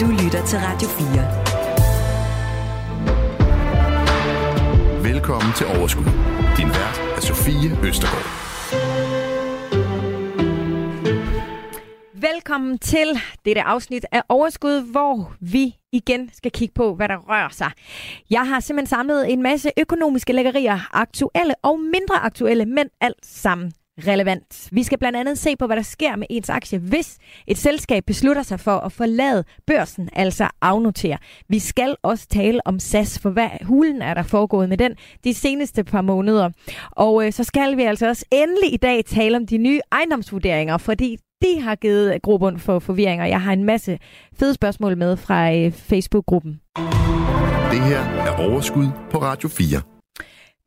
Du lytter til Radio 4. Velkommen til Overskud. Din vært er Sofie Østergaard. Velkommen til dette afsnit af Overskud, hvor vi igen skal kigge på, hvad der rører sig. Jeg har simpelthen samlet en masse økonomiske lækkerier, aktuelle og mindre aktuelle, men alt sammen relevant. Vi skal blandt andet se på, hvad der sker med ens aktie, hvis et selskab beslutter sig for at forlade børsen, altså afnotere. Vi skal også tale om SAS, for hvad hulen er der foregået med den de seneste par måneder. Og øh, så skal vi altså også endelig i dag tale om de nye ejendomsvurderinger, fordi de har givet grobund for forvirring, og jeg har en masse fede spørgsmål med fra øh, Facebook-gruppen. Det her er Overskud på Radio 4.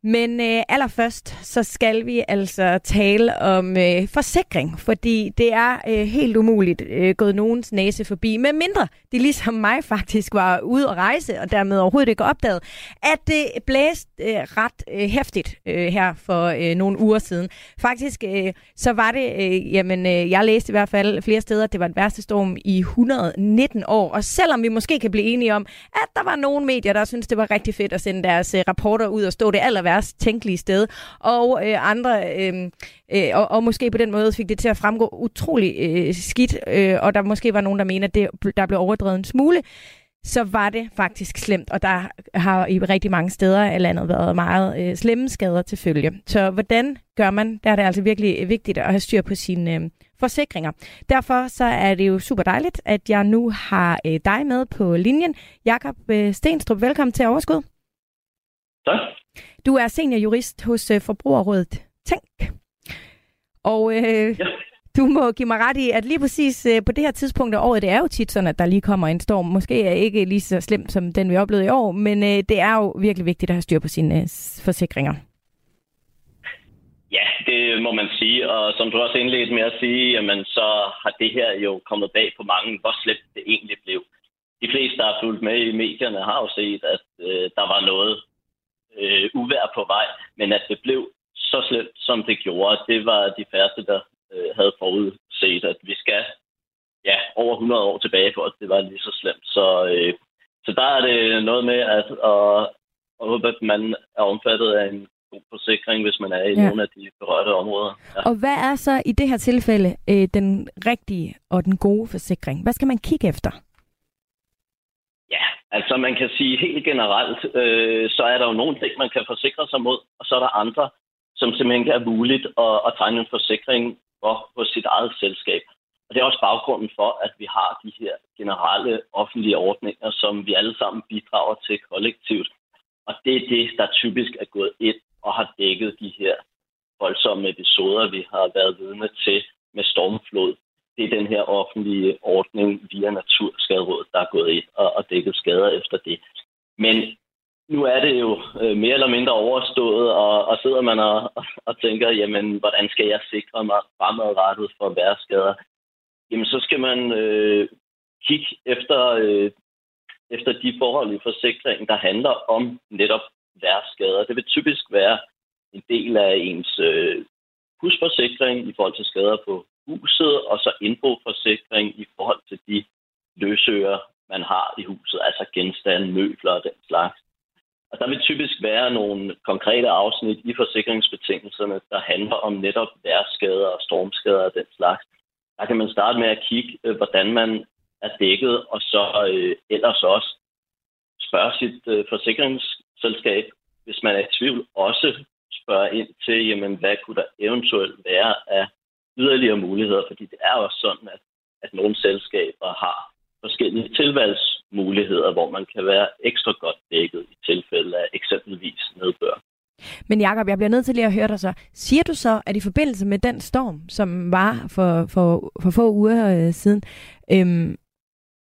Men øh, allerførst, så skal vi altså tale om øh, forsikring, fordi det er øh, helt umuligt øh, gået nogens næse forbi, med mindre de ligesom mig faktisk var ude at rejse, og dermed overhovedet ikke opdaget, at det blæste øh, ret øh, hæftigt øh, her for øh, nogle uger siden. Faktisk øh, så var det, øh, jamen øh, jeg læste i hvert fald flere steder, at det var den værste storm i 119 år, og selvom vi måske kan blive enige om, at der var nogle medier, der synes det var rigtig fedt at sende deres øh, rapporter ud og stå det aller værst tænkelige sted, og øh, andre, øh, øh, og, og måske på den måde fik det til at fremgå utrolig øh, skidt, øh, og der måske var nogen, der mener, at det, der blev overdrevet en smule, så var det faktisk slemt, og der har i rigtig mange steder af landet været meget øh, slemme skader til følge. Så hvordan gør man? Der er det altså virkelig øh, vigtigt at have styr på sine øh, forsikringer. Derfor så er det jo super dejligt, at jeg nu har øh, dig med på linjen. Jakob øh, Stenstrup, velkommen til Overskud. Tak. Du er seniorjurist hos øh, Forbrugerrådet Tænk. Og øh, ja. du må give mig ret i, at lige præcis øh, på det her tidspunkt af året, det er jo tit sådan, at der lige kommer en storm. Måske er ikke lige så slemt som den, vi oplevede i år, men øh, det er jo virkelig vigtigt at have styr på sine øh, forsikringer. Ja, det må man sige. Og som du også indledte med at sige, jamen, så har det her jo kommet bag på mange, hvor slemt det egentlig blev. De fleste, der har fulgt med i medierne, har jo set, at øh, der var noget øh, uvær på vej, men at det blev så slemt, som det gjorde, det var de færreste, der øh, havde forudset, at vi skal ja, over 100 år tilbage for, at det var lige så slemt. Så, øh, så der er det noget med at, at, at håbe, at man er omfattet af en god forsikring, hvis man er i ja. nogle af de berørte områder. Ja. Og hvad er så i det her tilfælde øh, den rigtige og den gode forsikring? Hvad skal man kigge efter? Ja, altså man kan sige helt generelt, øh, så er der jo nogle ting, man kan forsikre sig mod, og så er der andre, som simpelthen er muligt at, at tegne en forsikring for på sit eget selskab. Og det er også baggrunden for, at vi har de her generelle offentlige ordninger, som vi alle sammen bidrager til kollektivt. Og det er det, der typisk er gået ind og har dækket de her voldsomme episoder, vi har været vidne til med stormflod, det er den her offentlige ordning via Naturskaderådet, der er gået ind og, og dækket skader efter det. Men nu er det jo øh, mere eller mindre overstået, og, og sidder man og, og tænker, jamen, hvordan skal jeg sikre mig fremadrettet for værskader? Jamen, så skal man øh, kigge efter, øh, efter de forhold i forsikringen, der handler om netop værskader. Det vil typisk være en del af ens øh, husforsikring i forhold til skader på huset, og så indboforsikring i forhold til de løsøger, man har i huset, altså genstande, møbler og den slags. Og der vil typisk være nogle konkrete afsnit i forsikringsbetingelserne, der handler om netop værskader og stormskader og den slags. Der kan man starte med at kigge, øh, hvordan man er dækket, og så øh, ellers også spørge sit øh, forsikringsselskab, hvis man er i tvivl, også spørge ind til, jamen, hvad kunne der eventuelt være af yderligere muligheder, fordi det er også sådan, at, at nogle selskaber har forskellige tilvalgsmuligheder, hvor man kan være ekstra godt dækket i tilfælde af eksempelvis nedbør. Men Jakob, jeg bliver nødt til lige at høre dig så. Siger du så, at i forbindelse med den storm, som var for, for, for få uger øh, siden, øhm,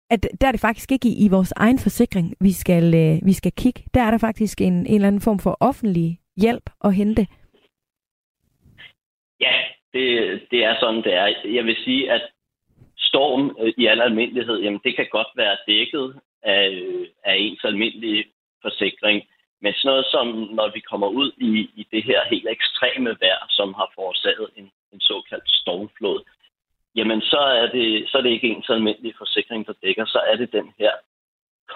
at der er det faktisk ikke i, i vores egen forsikring, vi skal, øh, vi skal kigge. Der er der faktisk en, en eller anden form for offentlig hjælp at hente. Ja, det, det er sådan, det er. Jeg vil sige, at storm øh, i al almindelighed, jamen det kan godt være dækket af, øh, af ens almindelige forsikring. Men sådan noget som, når vi kommer ud i, i det her helt ekstreme vejr, som har forårsaget en, en såkaldt stormflod, jamen så er det, så er det ikke ens almindelig forsikring, der dækker, så er det den her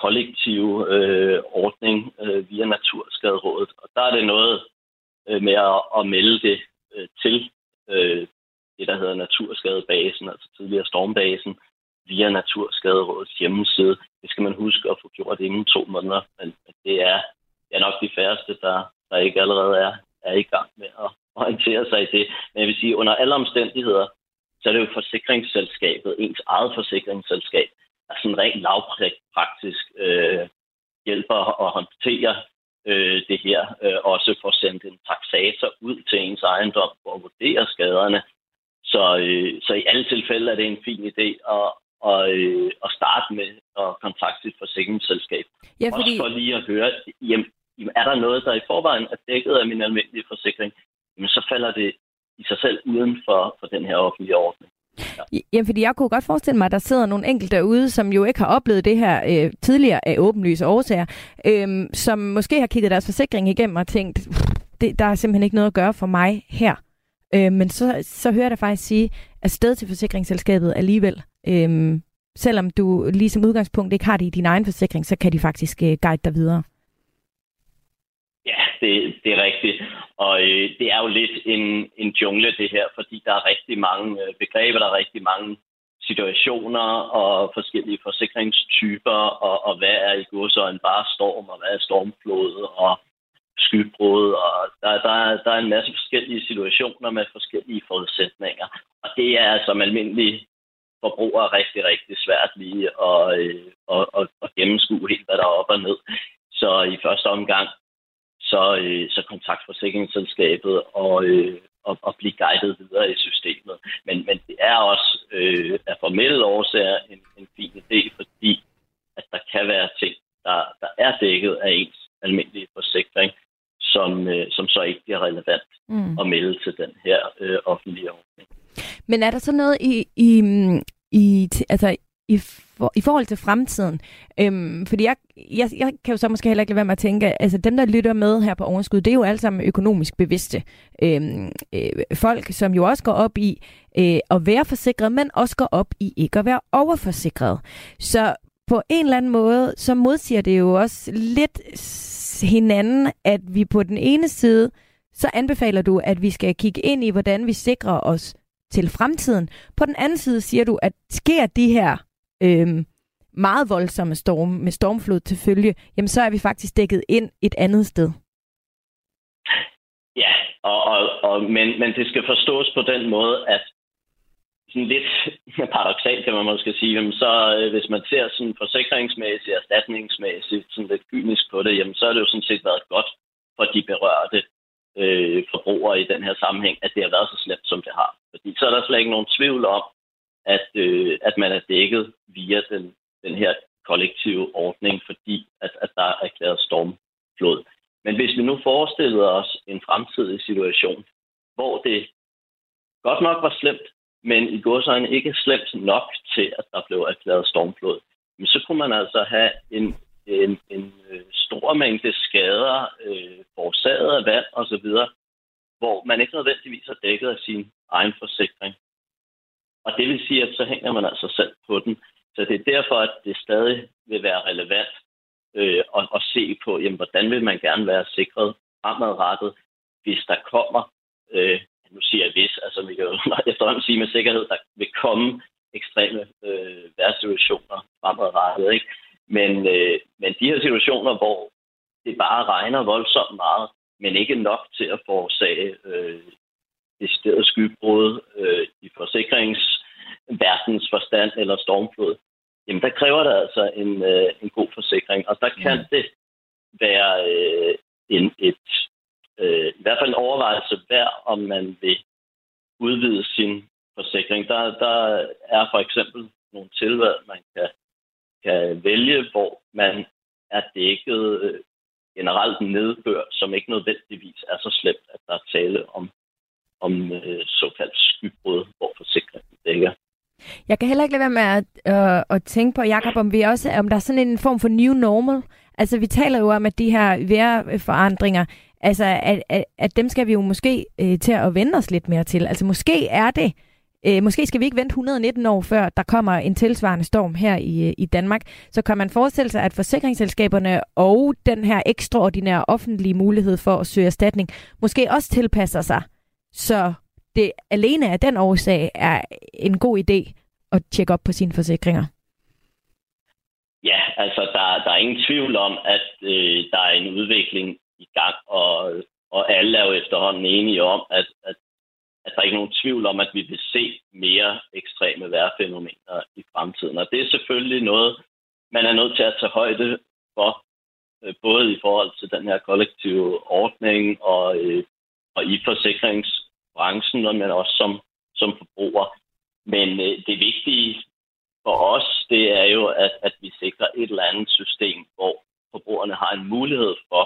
kollektive øh, ordning øh, via Naturskaderådet. Og der er det noget øh, med at, at melde det øh, til øh, det, der hedder Naturskadebasen, altså tidligere Stormbasen, via Naturskaderådets hjemmeside. Det skal man huske at få gjort inden to måneder, men det er, det er nok de færreste, der, der ikke allerede er, er i gang med at orientere sig i det. Men jeg vil sige, under alle omstændigheder, så er det jo forsikringsselskabet, ens eget forsikringsselskab, der sådan rent lavpraktisk øh, hjælper at håndtere øh, det her. Øh, også for at sende en taxator ud til ens ejendom for at vurdere skaderne. Så, øh, så i alle tilfælde er det en fin idé at, og, øh, at starte med at kontakte et forsikringsselskab. Ja, fordi... Også for lige at høre, jamen, er der noget, der i forvejen er dækket af min almindelige forsikring, jamen, så falder det i sig selv uden for, for den her offentlige ordning. Ja. Jamen, fordi jeg kunne godt forestille mig, at der sidder nogle enkelte derude, som jo ikke har oplevet det her øh, tidligere af åbenlyse årsager, øh, som måske har kigget deres forsikring igennem og tænkt, det, der er simpelthen ikke noget at gøre for mig her. Øh, men så, så hører jeg dig faktisk sige, at sted til forsikringsselskabet alligevel, øh, selvom du lige som udgangspunkt ikke har det i din egen forsikring, så kan de faktisk øh, guide dig videre. Ja, det, det er rigtigt. Og øh, det er jo lidt en, en jungle, det her, fordi der er rigtig mange øh, begreber, der er rigtig mange situationer og forskellige forsikringstyper, og, og hvad er i en bare storm, og hvad er stormflod, og skybrud, og der, der, der er en masse forskellige situationer med forskellige forudsætninger. Og det er altså, som almindelig forbruger rigtig, rigtig svært lige at, øh, at, at, at gennemskue helt, hvad der er op og ned. Så i første omgang, så, øh, så kontakt forsikringsselskabet og, øh, og, og blive guidet videre i systemet. Men, men det er også øh, af formelle årsager en, en fin idé, fordi at der kan være ting, der, der er dækket af ens almindelige forsikring, som, øh, som så ikke bliver relevant mm. at melde til den her øh, offentlige ordning. Men er der så noget i, i, i, altså, i, for, i forhold til fremtiden? Øhm, fordi jeg, jeg, jeg kan jo så måske heller ikke lade være med at tænke, altså dem, der lytter med her på Overskud, det er jo alle sammen økonomisk bevidste øhm, øh, folk, som jo også går op i øh, at være forsikret, men også går op i ikke at være overforsikret. Så på en eller anden måde, så modsiger det jo også lidt hinanden, at vi på den ene side, så anbefaler du, at vi skal kigge ind i, hvordan vi sikrer os til fremtiden. På den anden side siger du, at sker de her øh, meget voldsomme storm med stormflod til følge, jamen så er vi faktisk dækket ind et andet sted. Ja, og, og, og, men, men det skal forstås på den måde, at sådan lidt paradoxalt kan man måske sige, jamen så øh, hvis man ser sådan forsikringsmæssigt, erstatningsmæssigt, sådan lidt kynisk på det, jamen så har det jo sådan set været godt for de berørte øh, forbrugere i den her sammenhæng, at det har været så slemt, som det har. Fordi så er der slet ikke nogen tvivl om, at, øh, at man er dækket via den, den her kollektive ordning, fordi at, at der er erklæret stormflod. Men hvis vi nu forestiller os en fremtidig situation, hvor det godt nok var slemt, men i godsøjne ikke slemt nok til, at der blev erklæret stormflod, men så kunne man altså have en, en, en øh, stor mængde skader øh, forårsaget af vand osv., hvor man ikke nødvendigvis er dækket af sin egen forsikring. Og det vil sige, at så hænger man altså selv på den. Så det er derfor, at det stadig vil være relevant øh, at, at se på, jamen, hvordan vil man gerne være sikret fremadrettet, hvis der kommer øh, nu siger jeg hvis, altså vi kan jo efterhånden sige med sikkerhed, der vil komme ekstreme øh, værtssituationer fremadrettet. Ikke? Men, øh, men de her situationer, hvor det bare regner voldsomt meget, men ikke nok til at forårsage øh, decideret skybrud øh, i forsikringsverdens forstand eller stormflod, jamen der kræver det altså en, øh, en god forsikring, og der kan mm. det være øh, en, et øh, i hvert fald en overvejelse værd, om man vil udvide sin forsikring. Der, der er for eksempel nogle tilvalg, man kan, kan vælge, hvor man er dækket øh, generelt nedbør, som ikke nødvendigvis er så slemt, at der er tale om, om øh, såkaldt skybrud, hvor forsikringen dækker. Jeg kan heller ikke lade være med at, øh, at tænke på, Jacob, om, vi også, om der er sådan en form for new normal. Altså, vi taler jo om, at de her vejrforandringer Altså, at, at, at dem skal vi jo måske øh, til at vende os lidt mere til. Altså, måske er det Øh, måske skal vi ikke vente 119 år, før der kommer en tilsvarende storm her i, øh, i Danmark. Så kan man forestille sig, at forsikringsselskaberne og den her ekstraordinære offentlige mulighed for at søge erstatning måske også tilpasser sig, så det alene af den årsag er en god idé at tjekke op på sine forsikringer. Ja, altså der, der er ingen tvivl om, at øh, der er en udvikling i gang, og, og alle er jo efterhånden enige om, at, at, at der er ikke nogen tvivl om, at vi vil se mere ekstreme vejrfænomener i fremtiden. Og det er selvfølgelig noget, man er nødt til at tage højde for, øh, både i forhold til den her kollektive ordning og, øh, og i branchen, men også som, som forbruger. Men øh, det vigtige for os, det er jo, at, at vi sikrer et eller andet system, hvor forbrugerne har en mulighed for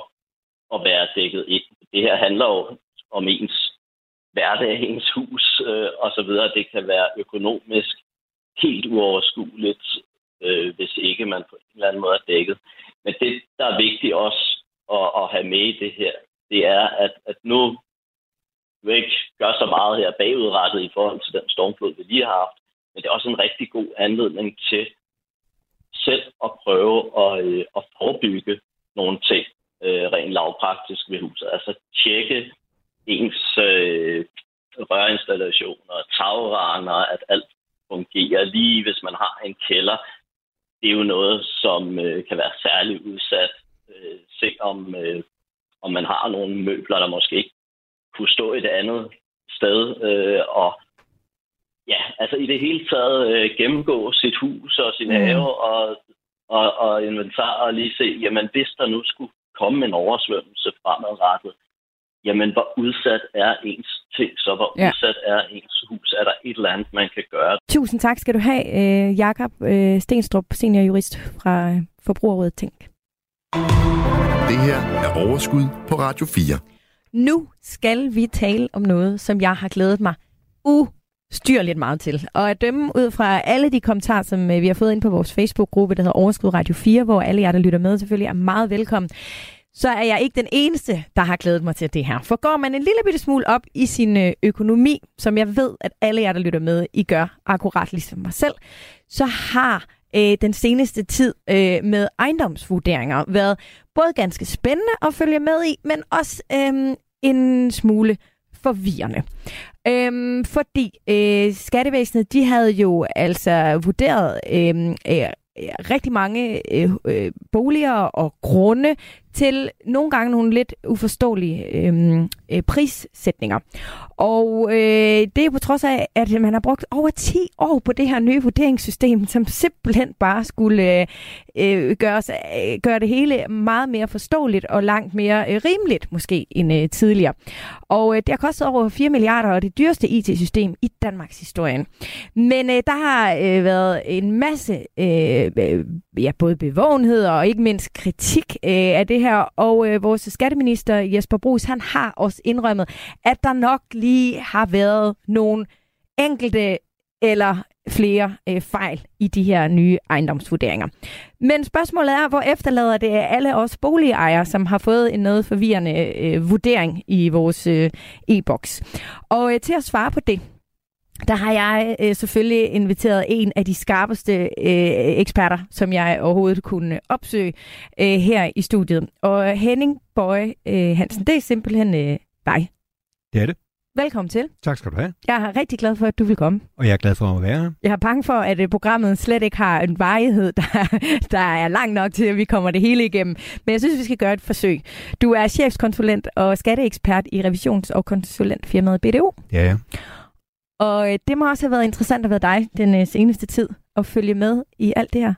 at være dækket ind. Det her handler jo om ens hverdag, ens hus øh, osv. Det kan være økonomisk helt uoverskueligt, øh, hvis ikke man på en eller anden måde er dækket. Men det, der er vigtigt også at, at have med i det her, det er, at, at nu vi ikke gør så meget her bagudrettet i forhold til den stormflod, vi lige har haft, men det er også en rigtig god anledning til selv at prøve at, øh, at forebygge nogle ting øh, rent lavpraktisk ved huset. Altså tjekke ens øh, rørinstallationer, tagrender, at alt fungerer. Lige hvis man har en kælder, det er jo noget, som øh, kan være særligt udsat. Øh, se om, øh, om man har nogle møbler, der måske ikke kunne stå et andet sted, øh, og ja, altså i det hele taget øh, gennemgå sit hus og sin mm. have og, og, og inventar og lige se, jamen hvis der nu skulle komme en oversvømmelse fremadrettet, jamen hvor udsat er ens ting, så hvor ja. udsat er ens hus, er der et eller andet, man kan gøre. Tusind tak skal du have, øh, Jakob øh, Stenstrup, seniorjurist fra øh, Forbrugerrådet Tænk. Det her er Overskud på Radio 4. Nu skal vi tale om noget, som jeg har glædet mig u styr lidt meget til. Og at dømme ud fra alle de kommentarer, som øh, vi har fået ind på vores Facebook-gruppe, der hedder Overskud Radio 4, hvor alle jer, der lytter med, selvfølgelig er meget velkommen, så er jeg ikke den eneste, der har glædet mig til det her. For går man en lille bitte smule op i sin øh, økonomi, som jeg ved, at alle jer, der lytter med, I gør akkurat ligesom mig selv, så har øh, den seneste tid øh, med ejendomsvurderinger været både ganske spændende at følge med i, men også øh, en smule forvirrende. Øhm, fordi øh, skattevæsenet, de havde jo altså vurderet øh, øh, rigtig mange øh, øh, boliger og grunde til nogle gange nogle lidt uforståelige øh, øh, prissætninger. Og øh, det er på trods af, at man har brugt over 10 år på det her nye vurderingssystem, som simpelthen bare skulle øh, øh gøre, øh, gøre det hele meget mere forståeligt og langt mere øh, rimeligt måske end øh, tidligere. Og øh, det har kostet over 4 milliarder og det dyreste IT-system i Danmarks historie. Men øh, der har øh, været en masse øh, øh, ja, både bevågenhed og ikke mindst kritik øh, af det her her, og øh, vores skatteminister Jesper Brugs, han har også indrømmet, at der nok lige har været nogle enkelte eller flere øh, fejl i de her nye ejendomsvurderinger. Men spørgsmålet er, hvor efterlader det alle os boligejere, som har fået en noget forvirrende øh, vurdering i vores øh, e-boks. Og øh, til at svare på det, der har jeg øh, selvfølgelig inviteret en af de skarpeste øh, eksperter, som jeg overhovedet kunne opsøge øh, her i studiet. Og Henning Bøje øh, Hansen, det er simpelthen øh, dig. Det er det. Velkommen til. Tak skal du have. Jeg er rigtig glad for, at du vil komme. Og jeg er glad for at være her. Jeg er bange for, at øh, programmet slet ikke har en varighed, der, der er lang nok til, at vi kommer det hele igennem. Men jeg synes, vi skal gøre et forsøg. Du er chefskonsulent og skatteekspert i revisions- og konsulentfirmaet BDO. Ja, ja. Og øh, det må også have været interessant at være dig den øh, seneste tid at følge med i alt det her.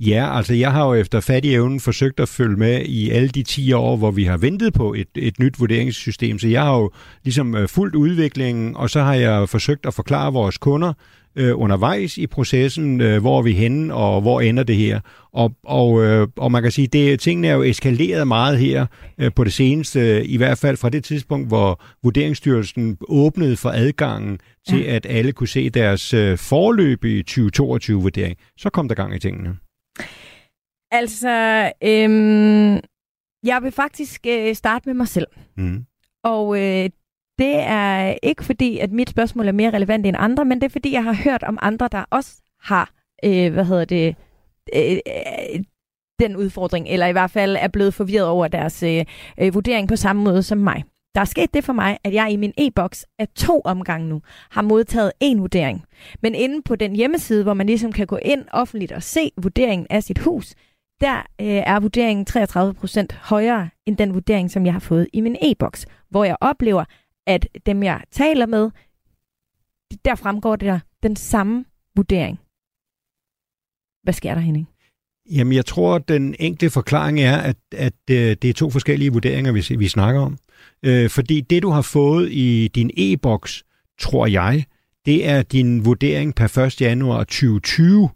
Ja, altså jeg har jo efter fattig evnen forsøgt at følge med i alle de 10 år, hvor vi har ventet på et, et nyt vurderingssystem. Så jeg har jo ligesom fuldt fulgt udviklingen, og så har jeg forsøgt at forklare vores kunder, øh, undervejs i processen, øh, hvor er vi henne, og hvor ender det her. Og, og, øh, og man kan sige, det tingene er jo eskaleret meget her øh, på det seneste, i hvert fald fra det tidspunkt, hvor Vurderingsstyrelsen åbnede for adgangen til, ja. at alle kunne se deres øh, forløbige 2022-vurdering. Så kom der gang i tingene. Altså, øhm, jeg vil faktisk øh, starte med mig selv. Mm. Og øh, det er ikke fordi, at mit spørgsmål er mere relevant end andre, men det er fordi, jeg har hørt om andre, der også har, øh, hvad hedder det, øh, øh, den udfordring, eller i hvert fald er blevet forvirret over deres øh, øh, vurdering på samme måde som mig. Der er sket det for mig, at jeg i min e-boks af to omgange nu har modtaget en vurdering. Men inde på den hjemmeside, hvor man ligesom kan gå ind offentligt og se vurderingen af sit hus, der øh, er vurderingen 33% højere end den vurdering, som jeg har fået i min e-boks, hvor jeg oplever, at dem, jeg taler med, der fremgår det der den samme vurdering. Hvad sker der, Henning? Jamen, jeg tror, at den enkle forklaring er, at, at øh, det er to forskellige vurderinger, vi, vi snakker om. Øh, fordi det, du har fået i din e-boks, tror jeg, det er din vurdering per 1. januar 2020,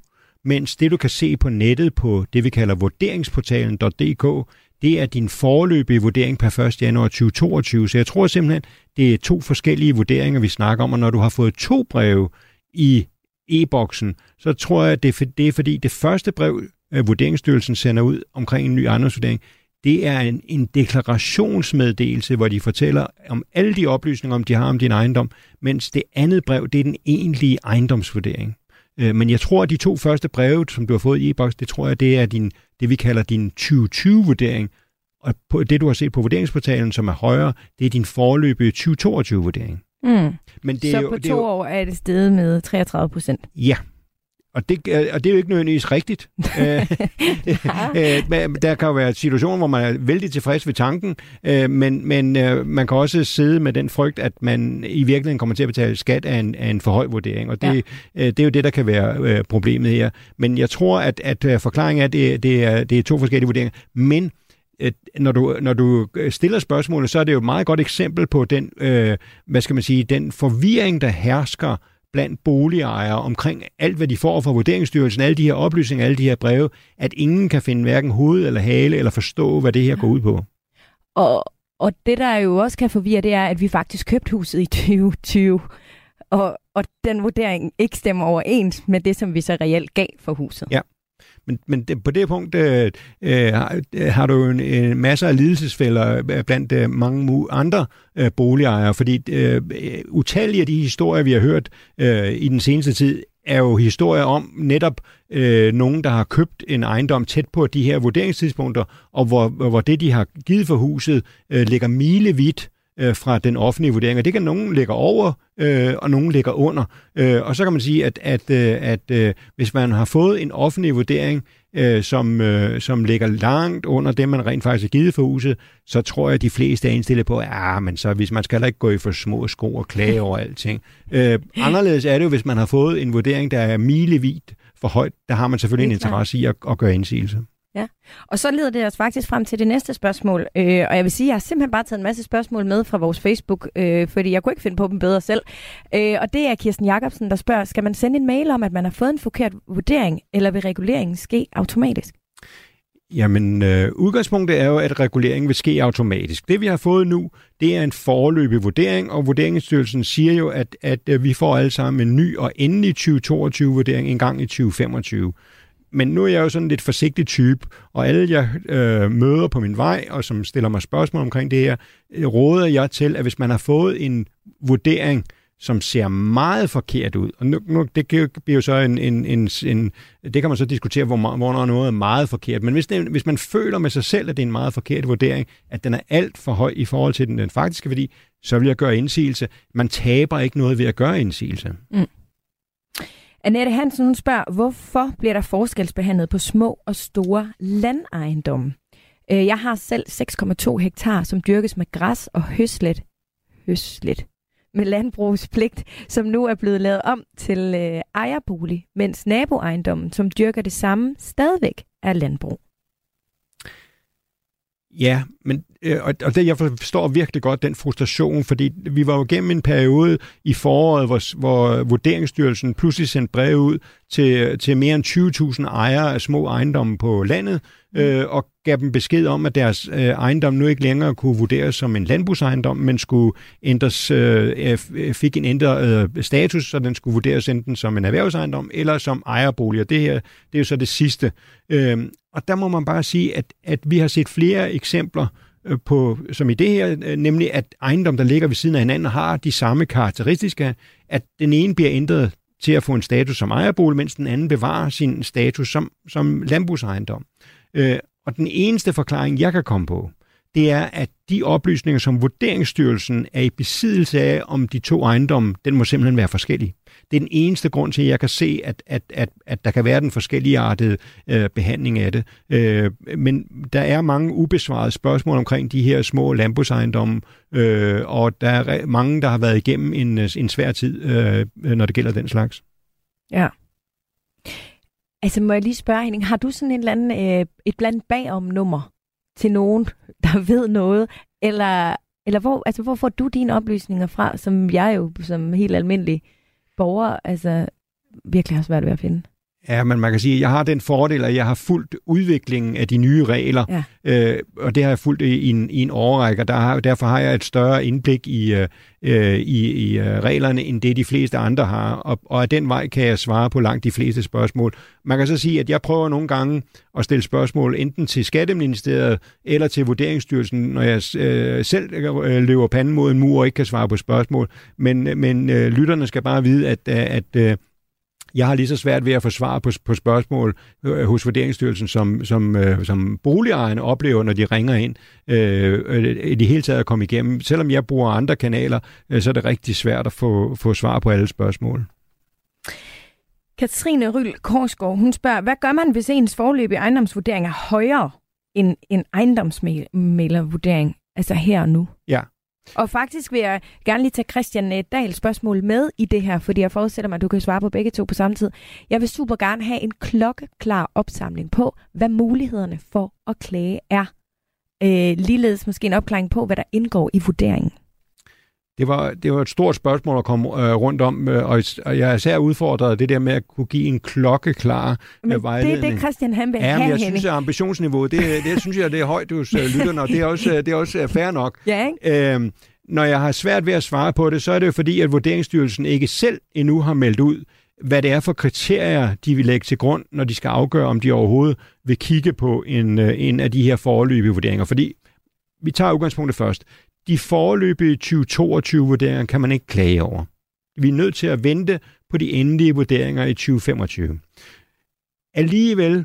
mens det, du kan se på nettet på det, vi kalder vurderingsportalen.dk, det er din forløbige vurdering per 1. januar 2022. Så jeg tror simpelthen, det er to forskellige vurderinger, vi snakker om, og når du har fået to breve i e-boksen, så tror jeg, det er, det er fordi det første brev, øh, Vurderingsstyrelsen sender ud omkring en ny ejendomsvurdering, det er en, en deklarationsmeddelelse, hvor de fortæller om alle de oplysninger, om de har om din ejendom, mens det andet brev, det er den egentlige ejendomsvurdering. Øh, men jeg tror, at de to første breve, som du har fået i e-boks, det tror jeg, det er din, det, vi kalder din 2020-vurdering. Og på det, du har set på vurderingsportalen, som er højere, det er din forløbige 2022-vurdering. Mm. Men det er Så jo, på to det er jo, år er det steget med 33 procent? Ja, og det, øh, og det er jo ikke nødvendigvis rigtigt. Øh, øh, der kan jo være situationer, hvor man er vældig tilfreds ved tanken, men, men man kan også sidde med den frygt, at man i virkeligheden kommer til at betale skat af en, af en for høj vurdering. Og det, ja. det er jo det, der kan være problemet her. Men jeg tror, at, at forklaringen er, at det, det, er, det er to forskellige vurderinger. Men når du, når du stiller spørgsmålet, så er det jo et meget godt eksempel på den, øh, hvad skal man sige, den forvirring, der hersker blandt boligejere omkring alt, hvad de får fra Vurderingsstyrelsen, alle de her oplysninger, alle de her breve, at ingen kan finde hverken hoved eller hale eller forstå, hvad det her går ud på. Og, og det, der jo også kan forvirre, det er, at vi faktisk købte huset i 2020, og, og den vurdering ikke stemmer overens med det, som vi så reelt gav for huset. Ja. Men, men det, på det punkt øh, øh har, øh, har du en, en masse af lidelsesfælder øh, blandt øh, mange andre øh, boligejere, fordi øh, utallige af de historier, vi har hørt øh, i den seneste tid, er jo historier om netop øh, nogen, der har købt en ejendom tæt på de her vurderingstidspunkter, og hvor, hvor det, de har givet for huset, øh, ligger milevidt øh, fra den offentlige vurdering. Og det kan nogen lægge over, øh, og nogen ligger under. Øh, og så kan man sige, at, at, øh, at øh, hvis man har fået en offentlig vurdering, øh, som, øh, som ligger langt under det, man rent faktisk har givet for huset, så tror jeg, at de fleste er indstillet på, at ja, men så hvis man skal heller ikke gå i for små sko og klage over alting. Øh, anderledes er det jo, hvis man har fået en vurdering, der er milevidt for højt, der har man selvfølgelig en interesse i at, at gøre indsigelse. Ja, og så leder det os faktisk frem til det næste spørgsmål. Øh, og jeg vil sige, at jeg har simpelthen bare taget en masse spørgsmål med fra vores Facebook, øh, fordi jeg kunne ikke finde på dem bedre selv. Øh, og det er Kirsten Jacobsen, der spørger, skal man sende en mail om, at man har fået en forkert vurdering, eller vil reguleringen ske automatisk? Jamen, øh, udgangspunktet er jo, at reguleringen vil ske automatisk. Det vi har fået nu, det er en forløbig vurdering, og Vurderingsstyrelsen siger jo, at, at øh, vi får alle sammen en ny og endelig 2022-vurdering en gang i 2025 men nu er jeg jo sådan lidt forsigtig type, og alle jeg øh, møder på min vej, og som stiller mig spørgsmål omkring det her, øh, råder jeg til, at hvis man har fået en vurdering, som ser meget forkert ud, og nu, nu det bliver jo så en, en, en, en, det kan man så diskutere, hvor, hvor noget er meget forkert, men hvis, det, hvis man føler med sig selv, at det er en meget forkert vurdering, at den er alt for høj i forhold til den, den faktiske værdi, så vil jeg gøre indsigelse. Man taber ikke noget ved at gøre indsigelse. Mm. Annette Hansen hun spørger, hvorfor bliver der forskelsbehandlet på små og store landejendomme? Øh, jeg har selv 6,2 hektar, som dyrkes med græs og høslet. Høslet med landbrugspligt, som nu er blevet lavet om til øh, ejerbolig, mens naboejendommen, som dyrker det samme, stadigvæk er landbrug. Ja, men øh, og det, jeg forstår virkelig godt den frustration, fordi vi var jo gennem en periode i foråret, hvor, hvor Vurderingsstyrelsen pludselig sendte brev ud til, til mere end 20.000 ejere af små ejendomme på landet, mm. øh, og gav dem besked om, at deres øh, ejendom nu ikke længere kunne vurderes som en landbrugsejendom, men skulle ændres, øh, fik en ændret øh, status, så den skulle vurderes enten som en erhvervsejendom eller som ejerbolig. Og det her, det er jo så det sidste. Øh, og der må man bare sige, at, at vi har set flere eksempler øh, Øh, på, som i det her, øh, nemlig at ejendom, der ligger ved siden af hinanden, har de samme karakteristika, at den ene bliver ændret til at få en status som ejerbolig, mens den anden bevarer sin status som, som landbrugsejendom. Øh, og den eneste forklaring, jeg kan komme på, det er, at de oplysninger, som Vurderingsstyrelsen er i besiddelse af om de to ejendomme, den må simpelthen være forskellige. Det er den eneste grund til, at jeg kan se, at, at, at, at der kan være den forskelligartede øh, behandling af det. Øh, men der er mange ubesvarede spørgsmål omkring de her små landbrugsejendomme, øh, og der er mange, der har været igennem en, en svær tid, øh, når det gælder den slags. Ja. Altså må jeg lige spørge, Henning, har du sådan en eller anden, øh, et blandt bagom nummer til nogen, der ved noget, eller, eller hvor, altså, hvor får du dine oplysninger fra, som jeg jo som helt almindelig borgere altså, virkelig har svært ved at finde? Ja, men man kan sige, at jeg har den fordel, at jeg har fulgt udviklingen af de nye regler, ja. øh, og det har jeg fulgt i en, i en årrække, og der har, derfor har jeg et større indblik i, øh, øh i, i uh, reglerne, end det de fleste andre har, og, og af den vej kan jeg svare på langt de fleste spørgsmål. Man kan så sige, at jeg prøver nogle gange at stille spørgsmål enten til Skatteministeriet eller til Vurderingsstyrelsen, når jeg øh, selv øh, løber panden mod en mur og ikke kan svare på spørgsmål, men, men øh, lytterne skal bare vide, at, at øh, jeg har lige så svært ved at få svar på, på spørgsmål øh, hos Vurderingsstyrelsen, som, som, øh, som boligejerne oplever, når de ringer ind. Øh, I det hele taget at komme igennem. Selvom jeg bruger andre kanaler, øh, så er det rigtig svært at få, få svar på alle spørgsmål. Katrine Ryl Korsgaard, hun spørger, hvad gør man, hvis ens forløb i ejendomsvurdering er højere end en ejendomsmælervurdering, altså her og nu? Ja, og faktisk vil jeg gerne lige tage Christian øh, Dahls spørgsmål med i det her, fordi jeg forestiller mig, at du kan svare på begge to på samme tid. Jeg vil super gerne have en klokkeklar opsamling på, hvad mulighederne for at klage er. Øh, ligeledes måske en opklaring på, hvad der indgår i vurderingen. Det var, det var et stort spørgsmål at komme øh, rundt om, øh, og, og jeg er især udfordret det der med at kunne give en klokkeklar Men øh, vejledning. det er det, Christian han vil ja, have, jeg synes, at ambitionsniveauet, det, det synes jeg, det er højt hos uh, lytterne, og det er også, det er også uh, fair nok. Ja, ikke? Øhm, når jeg har svært ved at svare på det, så er det jo fordi, at Vurderingsstyrelsen ikke selv endnu har meldt ud, hvad det er for kriterier, de vil lægge til grund, når de skal afgøre, om de overhovedet vil kigge på en, en af de her forløbige vurderinger. Fordi vi tager udgangspunktet først de foreløbige 2022-vurderinger kan man ikke klage over. Vi er nødt til at vente på de endelige vurderinger i 2025. Alligevel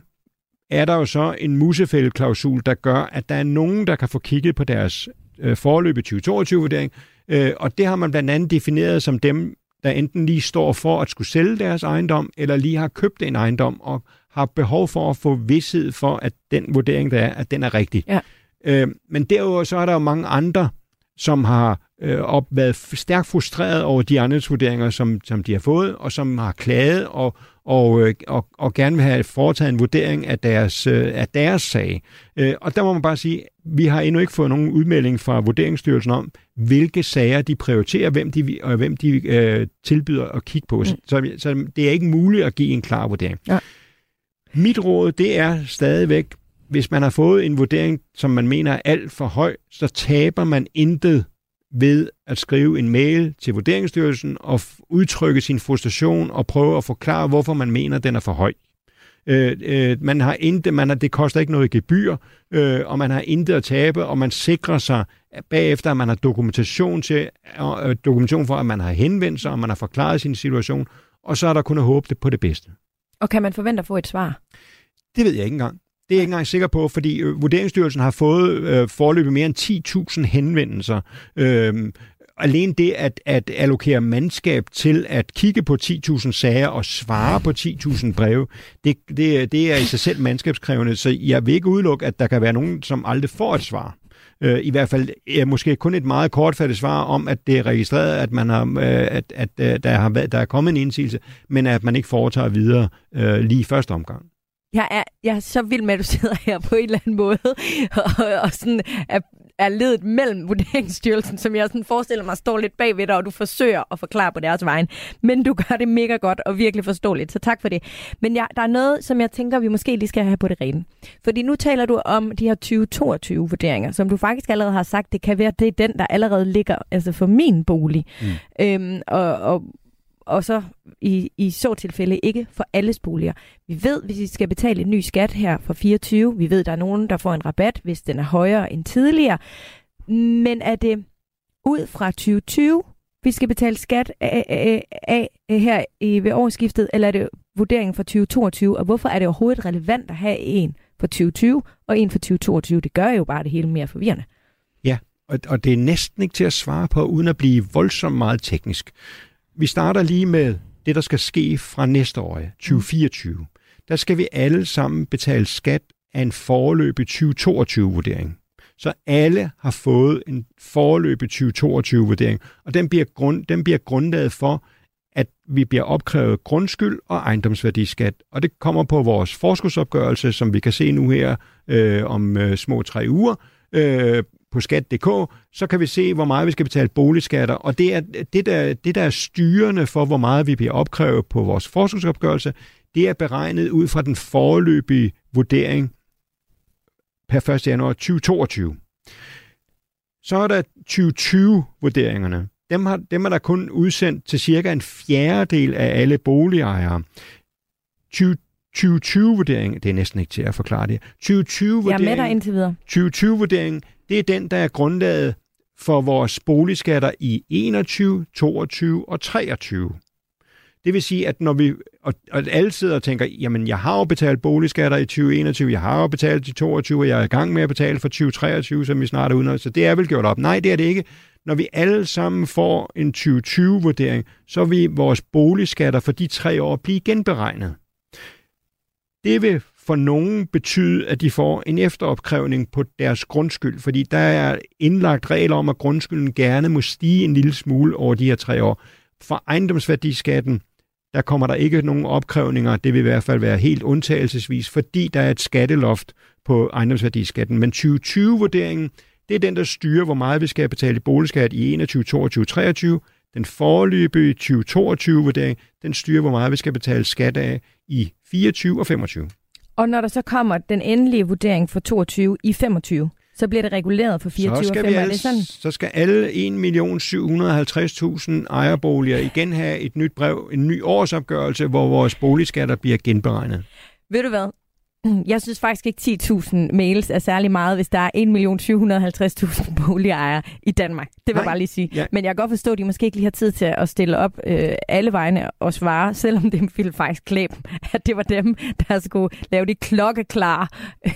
er der jo så en musefældeklausul, der gør, at der er nogen, der kan få kigget på deres øh, forløbige 2022-vurdering, øh, og det har man blandt andet defineret som dem, der enten lige står for at skulle sælge deres ejendom, eller lige har købt en ejendom og har behov for at få vidshed for, at den vurdering, der er, at den er rigtig. Ja. Øh, men derudover så er der jo mange andre som har øh, op, været stærkt frustreret over de vurderinger, som, som de har fået, og som har klaget og, og, øh, og, og gerne vil have foretaget en vurdering af deres, øh, af deres sag. Øh, og der må man bare sige, vi har endnu ikke fået nogen udmelding fra Vurderingsstyrelsen om, hvilke sager de prioriterer, hvem de, og hvem de øh, tilbyder at kigge på. Mm. Så, så det er ikke muligt at give en klar vurdering. Ja. Mit råd, det er stadigvæk, hvis man har fået en vurdering, som man mener er alt for høj, så taber man intet ved at skrive en mail til Vurderingsstyrelsen og udtrykke sin frustration og prøve at forklare, hvorfor man mener, at den er for høj. Øh, øh, man har intet, man har, det koster ikke noget gebyr, øh, og man har intet at tabe, og man sikrer sig bagefter, at man har dokumentation, til, øh, dokumentation for, at man har henvendt sig, og man har forklaret sin situation, og så er der kun at håbe det på det bedste. Og kan man forvente at få et svar? Det ved jeg ikke engang. Det er jeg ikke engang sikker på, fordi øh, Vurderingsstyrelsen har fået øh, forløbet mere end 10.000 henvendelser. Øh, alene det at, at allokere mandskab til at kigge på 10.000 sager og svare på 10.000 breve, det, det, det er i sig selv mandskabskrævende, så jeg vil ikke udelukke, at der kan være nogen, som aldrig får et svar. Øh, I hvert fald er måske kun et meget kortfattet svar om, at det er registreret, at man har, øh, at, at, øh, der, har været, der er kommet en indsigelse, men at man ikke foretager videre øh, lige i første omgang. Jeg er, jeg er så vild med, at du sidder her på en eller anden måde, og, og sådan er, er ledet mellem Vurderingsstyrelsen, som jeg sådan forestiller mig står lidt bagved dig, og du forsøger at forklare på deres vejen. Men du gør det mega godt og virkelig forståeligt, så tak for det. Men ja, der er noget, som jeg tænker, vi måske lige skal have på det rene. Fordi nu taler du om de her 2022-vurderinger, som du faktisk allerede har sagt, det kan være, det er den, der allerede ligger altså for min bolig. Mm. Øhm, og, og og så i, i så tilfælde ikke for alles boliger. Vi ved, hvis vi skal betale en ny skat her for 24, vi ved, der er nogen, der får en rabat, hvis den er højere end tidligere. Men er det ud fra 2020, vi skal betale skat af, af, af, af her i, ved årsskiftet, eller er det vurderingen for 2022, og hvorfor er det overhovedet relevant at have en for 2020 og en for 2022? Det gør jo bare det hele mere forvirrende. Ja, og, og det er næsten ikke til at svare på, uden at blive voldsomt meget teknisk. Vi starter lige med det, der skal ske fra næste år, 2024. Der skal vi alle sammen betale skat af en foreløbig 2022-vurdering. Så alle har fået en foreløbig 2022-vurdering, og den bliver, grund, den bliver grundlaget for, at vi bliver opkrævet grundskyld og ejendomsværdiskat. Og det kommer på vores forskudsopgørelse, som vi kan se nu her øh, om øh, små tre uger øh, på skat.dk, så kan vi se, hvor meget vi skal betale boligskatter. Og det, er, det, der, det, der er styrende for, hvor meget vi bliver opkrævet på vores forskudsopgørelse, det er beregnet ud fra den foreløbige vurdering per 1. januar 2022. Så er der 2020-vurderingerne. Dem, har, dem er der kun udsendt til cirka en fjerdedel af alle boligejere. 2020-vurderingen, det er næsten ikke til at forklare det. 2020 Jeg er med dig indtil videre. 2020-vurderingen, det er den, der er grundlaget for vores boligskatter i 21, 22 og 23. Det vil sige, at når vi og, og alle sidder og tænker, jamen jeg har jo betalt boligskatter i 2021, jeg har jo betalt i 22, og jeg er i gang med at betale for 2023, som vi snart er ude så det er vel gjort op. Nej, det er det ikke. Når vi alle sammen får en 2020-vurdering, så vil vores boligskatter for de tre år blive genberegnet. Det vil for nogen betyde, at de får en efteropkrævning på deres grundskyld, fordi der er indlagt regler om, at grundskylden gerne må stige en lille smule over de her tre år. For ejendomsværdiskatten, der kommer der ikke nogen opkrævninger. Det vil i hvert fald være helt undtagelsesvis, fordi der er et skatteloft på ejendomsværdiskatten. Men 2020-vurderingen, det er den, der styrer, hvor meget vi skal betale i boligskat i 21, 22, 23. Den forløbige 2022-vurdering, den styrer, hvor meget vi skal betale skat af i 24 og 25. Og når der så kommer den endelige vurdering for 22 i 25, så bliver det reguleret for 24 så skal og 5. alle, Er det sådan? Så skal alle 1.750.000 ejerboliger igen have et nyt brev, en ny årsopgørelse, hvor vores boligskatter bliver genberegnet. Ved du hvad? Jeg synes faktisk ikke 10.000 mails er særlig meget, hvis der er 1.750.000 boligejere i Danmark. Det vil Nej. jeg bare lige sige. Ja. Men jeg kan godt forstå, at de måske ikke lige har tid til at stille op øh, alle vegne og svare, selvom det ville faktisk klæbe dem, at det var dem, der skulle lave de klokkeklare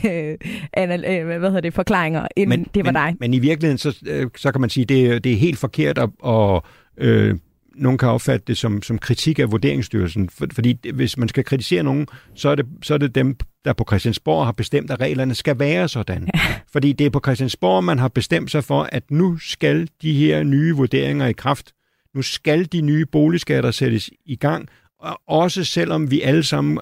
øh, anal- øh, hvad hedder det, forklaringer, inden men, det var men, dig. Men i virkeligheden, så, øh, så kan man sige, det, det er helt forkert at, og øh, nogen kan opfatte det som, som kritik af Vurderingsstyrelsen. For, fordi det- hvis man skal kritisere nogen, så er, det, så er det dem, der på Christiansborg har bestemt, at reglerne skal være sådan. Fordi det er på Christiansborg, man har bestemt sig for, at nu skal de her nye vurderinger i kraft. Nu skal de nye boligskatter sættes i gang, og også selvom vi alle sammen,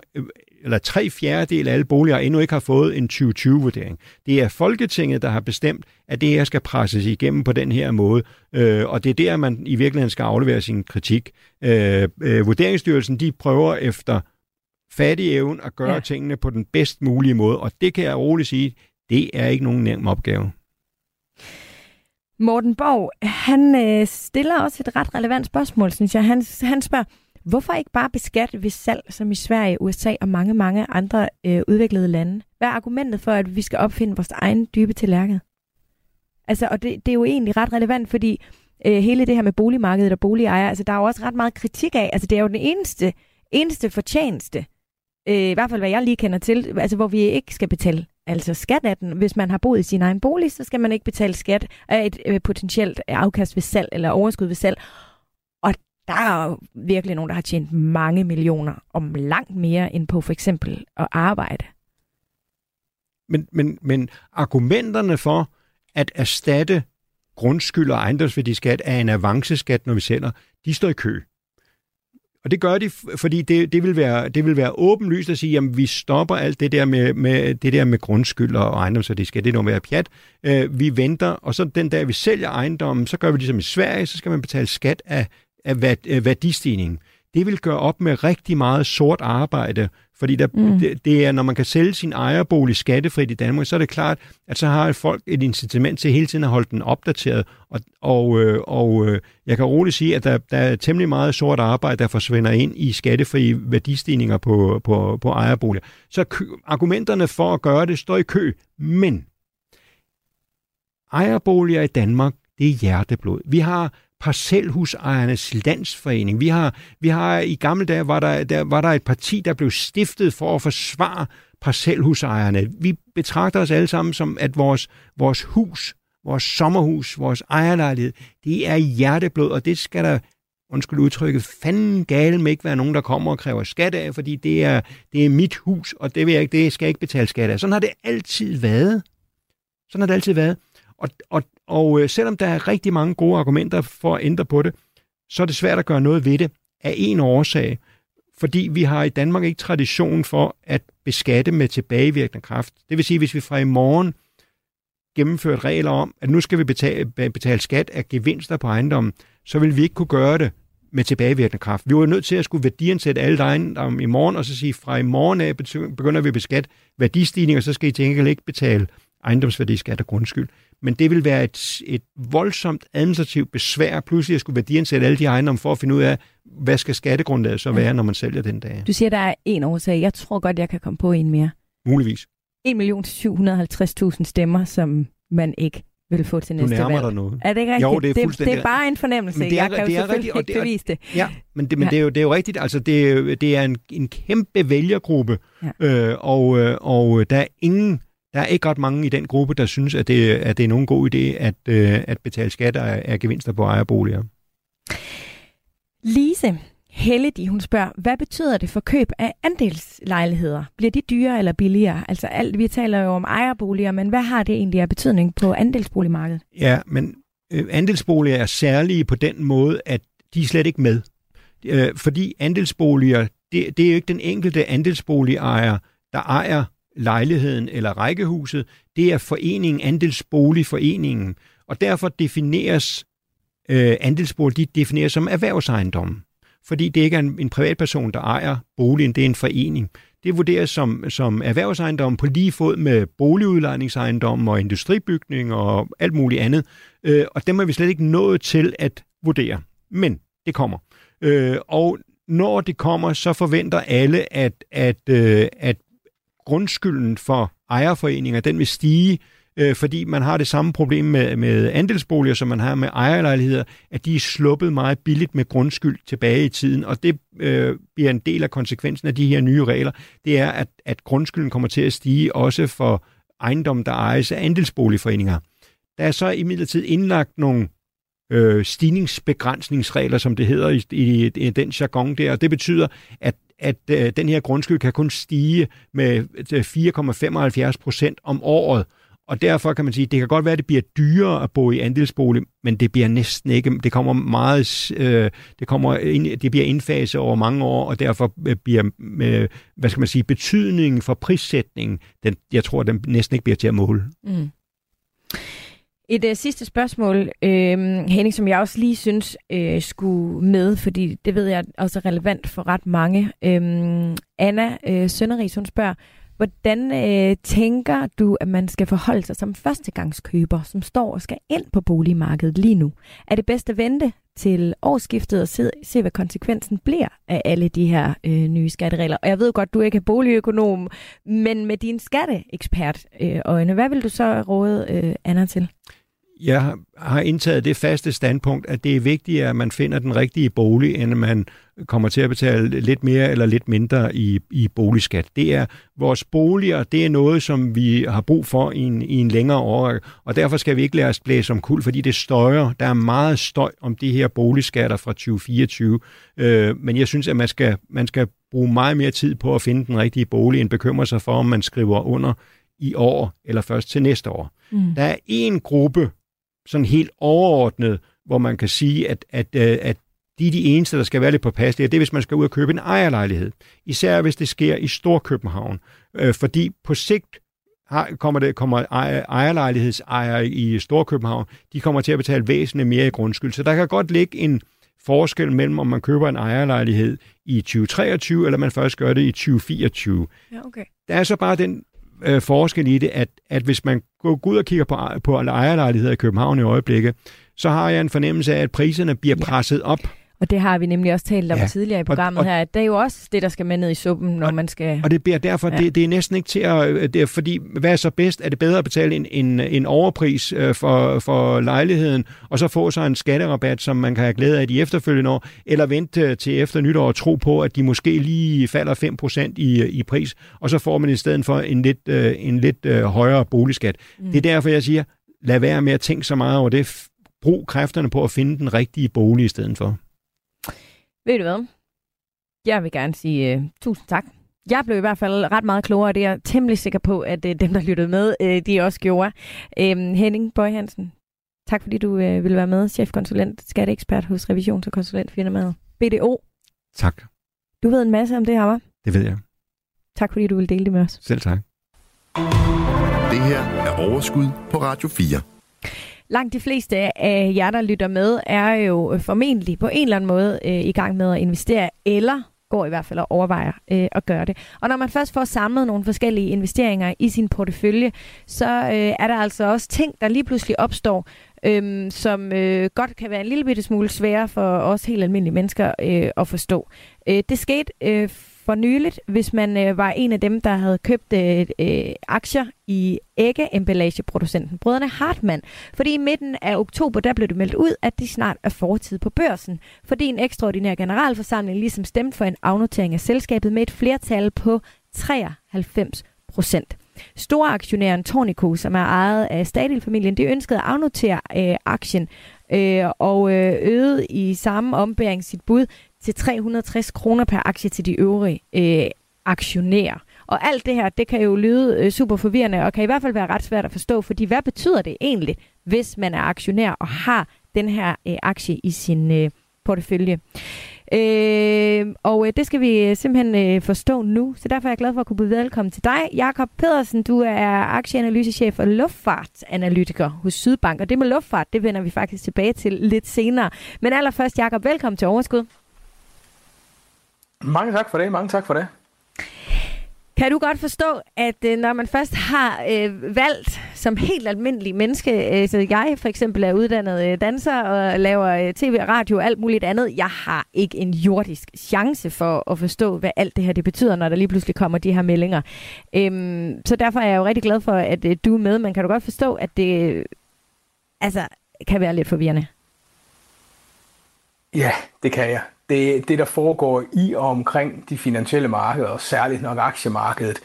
eller tre fjerdedel af alle boliger endnu ikke har fået en 2020-vurdering. Det er Folketinget, der har bestemt, at det her skal presses igennem på den her måde, øh, og det er der, man i virkeligheden skal aflevere sin kritik. Øh, øh, Vurderingsstyrelsen, de prøver efter fattig evne at gøre ja. tingene på den bedst mulige måde, og det kan jeg roligt sige, det er ikke nogen nem opgave. Morten Borg, han øh, stiller også et ret relevant spørgsmål, synes jeg. Han, han spørger, hvorfor ikke bare beskatte ved salg, som i Sverige, USA og mange, mange andre øh, udviklede lande? Hvad er argumentet for, at vi skal opfinde vores egen dybe tallerken? Altså, og det, det er jo egentlig ret relevant, fordi øh, hele det her med boligmarkedet og boligejere, altså der er jo også ret meget kritik af, altså det er jo den eneste, eneste fortjeneste, øh, i hvert fald hvad jeg lige kender til, altså hvor vi ikke skal betale altså skat af den. Hvis man har boet i sin egen bolig, så skal man ikke betale skat af et øh, potentielt afkast ved salg eller overskud ved salg. Og der er virkelig nogen, der har tjent mange millioner om langt mere end på for eksempel at arbejde. Men, men, men argumenterne for at erstatte grundskyld og ejendomsværdiskat af en avanceskat, når vi sælger, de står i kø. Og det gør de, fordi det, det, vil være, det vil være åbenlyst at sige, at vi stopper alt det der med, med, det der med grundskyld og ejendomsværdiskat. Det skal det nu være pjat. Øh, vi venter, og så den dag, vi sælger ejendommen, så gør vi ligesom i Sverige, så skal man betale skat af, af værdistigningen. af værdistigningen det vil gøre op med rigtig meget sort arbejde, fordi der, mm. det, det er, når man kan sælge sin ejerbolig skattefrit i Danmark, så er det klart, at så har folk et incitament til hele tiden at holde den opdateret. Og, og, øh, og øh, jeg kan roligt sige, at der, der er temmelig meget sort arbejde, der forsvinder ind i skattefrie værdistigninger på, på, på ejerboliger. Så kø, argumenterne for at gøre det står i kø, men ejerboliger i Danmark, det er hjerteblod. Vi har parcelhusejernes landsforening. Vi har, vi har i gamle dage, var der, der, var der et parti, der blev stiftet for at forsvare parcelhusejerne. Vi betragter os alle sammen som, at vores, vores hus, vores sommerhus, vores ejerlejlighed, det er hjerteblod, og det skal der undskyld udtrykket, fanden gale med ikke være nogen, der kommer og kræver skat af, fordi det er, det er mit hus, og det, vil jeg ikke, det skal jeg ikke betale skat af. Sådan har det altid været. Sådan har det altid været. Og, og, og øh, selvom der er rigtig mange gode argumenter for at ændre på det, så er det svært at gøre noget ved det af en årsag. Fordi vi har i Danmark ikke tradition for at beskatte med tilbagevirkende kraft. Det vil sige, hvis vi fra i morgen gennemført regler om, at nu skal vi betale, betale skat af gevinster på ejendommen, så vil vi ikke kunne gøre det med tilbagevirkende kraft. Vi var nødt til at skulle værdiansætte alle ejendomme i morgen, og så sige, fra i morgen af begynder vi at beskatte værdistigninger, så skal I til gengæld ikke betale ejendomsværdiskat og grundskyld. Men det vil være et, et voldsomt administrativt besvær, pludselig at skulle værdiansætte alle de ejendomme for at finde ud af, hvad skal skattegrundlaget så være, når man sælger den dag. Du siger, der er en årsag. Jeg tror godt, jeg kan komme på en mere. Muligvis. 1.750.000 stemmer, som man ikke vil få til næste valg. Du nærmer dig noget. Er det ikke rigtigt? Jo, det er fuldstændig... Det, det er bare en fornemmelse. Men det er, jeg kan det jo er rigtigt, ikke bevise det. Ja, men det, men det, er, jo, det er jo rigtigt. Altså, det, er, det er en, en kæmpe vælgergruppe, ja. øh, og, øh, og der er ingen der er ikke ret mange i den gruppe, der synes, at det, at det er nogen god idé at, øh, at betale skat af, af gevinster på ejerboliger. Lise Helle, hun spørger, hvad betyder det for køb af andelslejligheder? Bliver de dyrere eller billigere? Altså alt, vi taler jo om ejerboliger, men hvad har det egentlig af betydning på andelsboligmarkedet? Ja, men øh, andelsboliger er særlige på den måde, at de er slet ikke med. Øh, fordi andelsboliger, det, det er jo ikke den enkelte andelsboligejer, der ejer lejligheden eller rækkehuset, det er foreningen, andelsboligforeningen. Og derfor defineres øh, andelsbolig, de defineres som erhvervsejendom. Fordi det ikke er en, en privatperson, der ejer boligen, det er en forening. Det vurderes som, som erhvervsejendom på lige fod med boligudlejningsejendom og industribygning og alt muligt andet. Øh, og dem er vi slet ikke nået til at vurdere. Men det kommer. Øh, og når det kommer, så forventer alle, at, at, øh, at grundskylden for ejerforeninger, den vil stige, øh, fordi man har det samme problem med, med andelsboliger, som man har med ejerlejligheder, at de er sluppet meget billigt med grundskyld tilbage i tiden, og det øh, bliver en del af konsekvensen af de her nye regler, det er, at, at grundskylden kommer til at stige også for ejendom, der ejes af andelsboligforeninger. Der er så imidlertid indlagt nogle øh, stigningsbegrænsningsregler, som det hedder i, i, i den jargon der, og det betyder, at at øh, den her grundskyld kan kun stige med øh, 4,75 procent om året. Og derfor kan man sige, det kan godt være, at det bliver dyrere at bo i andelsbolig, men det bliver næsten ikke. Det kommer meget, øh, det kommer ind, det bliver indfaset over mange år, og derfor øh, bliver, øh, hvad skal man sige, betydningen for prissætningen, den, jeg tror, den næsten ikke bliver til at måle. Mm. Et uh, sidste spørgsmål, øh, Henning, som jeg også lige synes øh, skulle med, fordi det ved jeg også er relevant for ret mange. Øh, Anna øh, Sønderis, hun spørger, hvordan øh, tænker du, at man skal forholde sig som førstegangskøber, som står og skal ind på boligmarkedet lige nu? Er det bedst at vente til årsskiftet og se, se hvad konsekvensen bliver af alle de her øh, nye skatteregler? Og jeg ved godt, du ikke er boligøkonom, men med din skatteekspert øh, øjne, hvad vil du så råde øh, Anna til? Jeg har indtaget det faste standpunkt, at det er vigtigt, at man finder den rigtige bolig, end man kommer til at betale lidt mere eller lidt mindre i, i boligskat. Det er vores boliger, det er noget, som vi har brug for i en, i en længere år, og derfor skal vi ikke lade os blæse om kul, fordi det støjer. Der er meget støj om de her boligskatter fra 2024, øh, men jeg synes, at man skal, man skal bruge meget mere tid på at finde den rigtige bolig, end bekymre sig for, om man skriver under i år eller først til næste år. Mm. Der er en gruppe sådan helt overordnet, hvor man kan sige, at, at, øh, at de er de eneste, der skal være lidt påpasselige, det er, hvis man skal ud og købe en ejerlejlighed. Især hvis det sker i Storkøbenhavn. Øh, fordi på sigt har, kommer, det, kommer ejerlejlighedsejere i Storkøbenhavn, de kommer til at betale væsentligt mere i grundskyld. Så der kan godt ligge en forskel mellem, om man køber en ejerlejlighed i 2023, eller man først gør det i 2024. Ja, okay. Der er så bare den øh, forskel i det, at, at hvis man går ud og kigger på, på ejerlejligheder i København i øjeblikket, så har jeg en fornemmelse af, at priserne bliver presset op. Og det har vi nemlig også talt om ja. tidligere i programmet og, og, her, at det er jo også det, der skal med ned i suppen, når og, man skal... Og det bliver derfor, ja. det, det er næsten ikke til at... Det er, fordi, hvad er så bedst? Er det bedre at betale en, en, en overpris øh, for, for lejligheden, og så få sig en skatterabat, som man kan have glæde af de efterfølgende år, eller vente til efter nytår og tro på, at de måske lige falder 5% i, i pris, og så får man i stedet for en lidt, øh, en lidt øh, højere boligskat. Mm. Det er derfor, jeg siger, lad være med at tænke så meget over det. Brug kræfterne på at finde den rigtige bolig i stedet for. Ved du hvad? Jeg vil gerne sige uh, tusind tak. Jeg blev i hvert fald ret meget klogere, og det er jeg temmelig sikker på, at uh, dem, der lyttede med, uh, de også gjorde. Uh, Henning Bøj Hansen, tak fordi du uh, ville være med, chefkonsulent, skatteekspert hos revisions- og konsulentfirmaet BDO. Tak. Du ved en masse om det her, hva'? Det ved jeg. Tak fordi du ville dele det med os. Selv tak. Det her er Overskud på Radio 4. Langt de fleste af jer, der lytter med, er jo øh, formentlig på en eller anden måde øh, i gang med at investere, eller går i hvert fald og overvejer øh, at gøre det. Og når man først får samlet nogle forskellige investeringer i sin portefølje, så øh, er der altså også ting, der lige pludselig opstår, øh, som øh, godt kan være en lille bitte smule svære for os helt almindelige mennesker øh, at forstå. Øh, det skete øh, for nyligt, hvis man øh, var en af dem, der havde købt øh, øh, aktier i æggeemballageproducenten Brødrene Hartmann. Fordi i midten af oktober, der blev det meldt ud, at de snart er fortid på børsen. Fordi en ekstraordinær generalforsamling ligesom stemte for en afnotering af selskabet med et flertal på 93 procent. Storaktionæren Tornico, som er ejet af Stadil-familien, de ønskede at afnotere øh, aktien øh, og øh, øgede i samme ombæring sit bud til 360 kroner per aktie til de øvrige øh, aktionærer. Og alt det her, det kan jo lyde øh, super forvirrende, og kan i hvert fald være ret svært at forstå, fordi hvad betyder det egentlig, hvis man er aktionær og har den her øh, aktie i sin øh, portefølje? Øh, og øh, det skal vi øh, simpelthen øh, forstå nu, så derfor er jeg glad for at kunne byde velkommen til dig. Jakob Pedersen, du er aktieanalysechef og luftfartsanalytiker hos Sydbank, og det med luftfart, det vender vi faktisk tilbage til lidt senere. Men allerførst, Jakob, velkommen til Overskud. Mange tak for det, mange tak for det. Kan du godt forstå, at øh, når man først har øh, valgt som helt almindelig menneske, øh, så jeg for eksempel er uddannet øh, danser og laver øh, tv, radio og alt muligt andet, jeg har ikke en jordisk chance for at forstå, hvad alt det her det betyder, når der lige pludselig kommer de her meldinger. Øhm, så derfor er jeg jo rigtig glad for, at øh, du er med. Man kan du godt forstå, at det øh, altså, kan være lidt forvirrende? Ja, det kan jeg det, det, der foregår i og omkring de finansielle markeder, og særligt nok aktiemarkedet,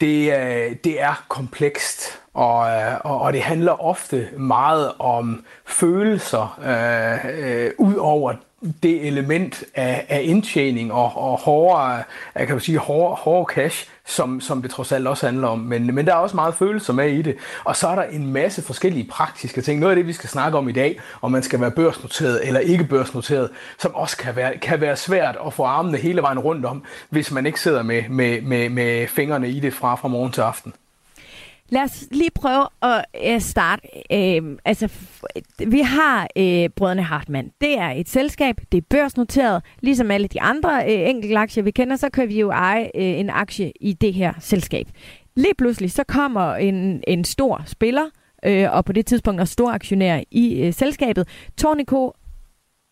det, øh, det er komplekst, og, øh, og, og det handler ofte meget om følelser, øh, øh, ud over det element af, af indtjening og, og hårdere, jeg kan sige, hårde, hårde cash, som, som det trods alt også handler om. Men, men der er også meget følelser med i det. Og så er der en masse forskellige praktiske ting. Noget af det, vi skal snakke om i dag, om man skal være børsnoteret eller ikke børsnoteret, som også kan være, kan være svært at få armene hele vejen rundt om, hvis man ikke sidder med, med, med, med fingrene i det fra, fra morgen til aften. Lad os lige prøve at øh, starte. Øh, altså, vi har øh, Brødrene Hartmann. Det er et selskab, det er børsnoteret. Ligesom alle de andre øh, enkelte aktier, vi kender, så kan vi jo eje øh, en aktie i det her selskab. Lige pludselig så kommer en, en stor spiller, øh, og på det tidspunkt er stor aktionær i øh, selskabet, Tornico.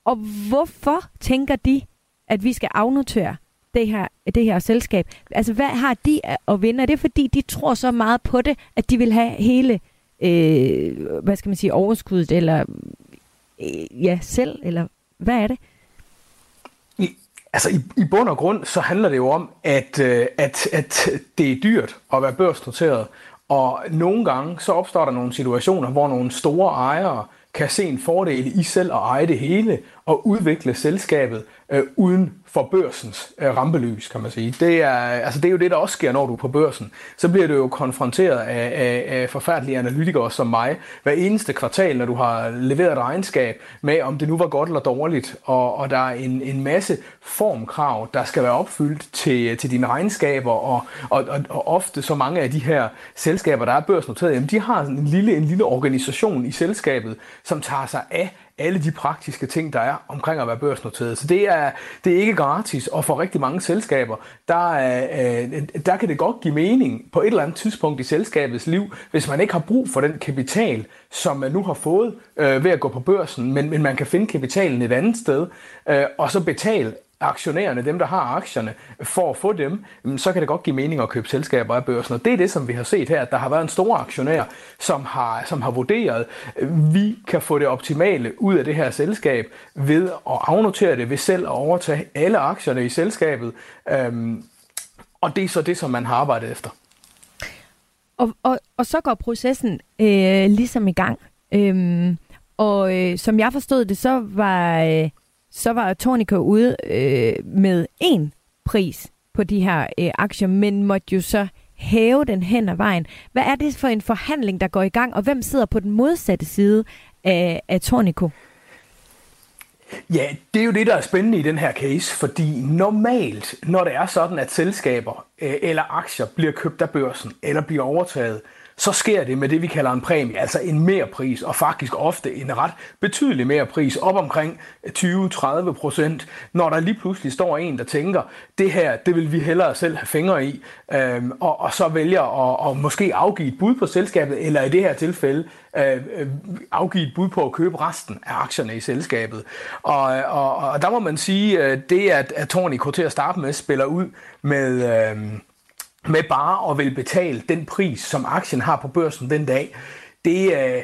Og hvorfor tænker de, at vi skal afnotere det her, det her selskab. Altså, hvad har de at vinde? Er det fordi, de tror så meget på det, at de vil have hele, øh, hvad skal man sige, overskuddet, eller øh, ja, selv, eller hvad er det? I, altså, i, i bund og grund, så handler det jo om, at, øh, at, at det er dyrt at være børsnoteret, og nogle gange, så opstår der nogle situationer, hvor nogle store ejere kan se en fordel i selv at eje det hele og udvikle selskabet øh, uden for børsens øh, rampelys, kan man sige. Det er, altså det er jo det, der også sker, når du er på børsen. Så bliver du jo konfronteret af, af, af forfærdelige analytikere som mig hver eneste kvartal, når du har leveret et regnskab med, om det nu var godt eller dårligt. Og, og der er en, en masse formkrav, der skal være opfyldt til, til dine regnskaber, og, og, og, og ofte så mange af de her selskaber, der er børsnoteret, jamen de har en lille, en lille organisation i selskabet, som tager sig af alle de praktiske ting, der er omkring at være børsnoteret. Så det er, det er ikke gratis, og for rigtig mange selskaber, der, øh, øh, der kan det godt give mening på et eller andet tidspunkt i selskabets liv, hvis man ikke har brug for den kapital, som man nu har fået øh, ved at gå på børsen, men, men man kan finde kapitalen et andet sted, øh, og så betale aktionærerne, dem der har aktierne, for at få dem, mm, så kan det godt give mening at købe selskaber af børsen. Og det er det, som vi har set her, at der har været en stor aktionær, som har, som har vurderet, at vi kan få det optimale ud af det her selskab ved at afnotere det, ved selv at overtage alle aktierne i selskabet. Øhm, og det er så det, som man har arbejdet efter. Og, og, og så går processen øh, ligesom i gang. Øhm, og øh, som jeg forstod det, så var... Øh, så var Tornico ude øh, med en pris på de her øh, aktier, men måtte jo så hæve den hen ad vejen. Hvad er det for en forhandling, der går i gang, og hvem sidder på den modsatte side af, af Tornico? Ja, det er jo det, der er spændende i den her case, fordi normalt, når det er sådan, at selskaber øh, eller aktier bliver købt af børsen eller bliver overtaget, så sker det med det, vi kalder en præmie, altså en mere pris, og faktisk ofte en ret betydelig mere pris, op omkring 20-30 procent, når der lige pludselig står en, der tænker, det her, det vil vi hellere selv have fingre i, øhm, og, og så vælger at, at måske afgive et bud på selskabet, eller i det her tilfælde øh, afgive et bud på at købe resten af aktierne i selskabet. Og, og, og der må man sige, at det, at, at Tornico til at starte med spiller ud med... Øh, med bare at vil betale den pris, som aktien har på børsen den dag, det, øh,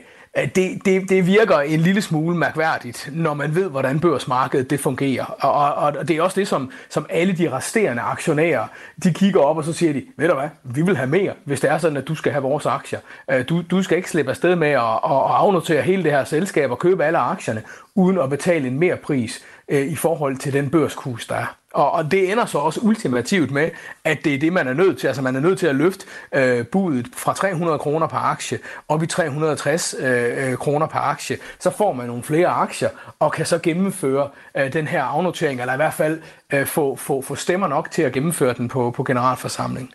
det, det, det virker en lille smule mærkværdigt, når man ved, hvordan børsmarkedet det fungerer. Og, og, og det er også det, som, som alle de resterende aktionærer, de kigger op, og så siger de, ved du hvad, vi vil have mere, hvis det er sådan, at du skal have vores aktier. Øh, du, du skal ikke slippe afsted med at, at, at afnotere hele det her selskab og købe alle aktierne, uden at betale en mere pris øh, i forhold til den børskurs, der er. Og, og det ender så også ultimativt med, at det er det, man er nødt til. Altså man er nødt til at løfte øh, budet fra 300 kroner per aktie op i 360 øh, øh, kroner per aktie. Så får man nogle flere aktier og kan så gennemføre øh, den her afnotering, eller i hvert fald øh, få, få, få stemmer nok til at gennemføre den på, på generalforsamling.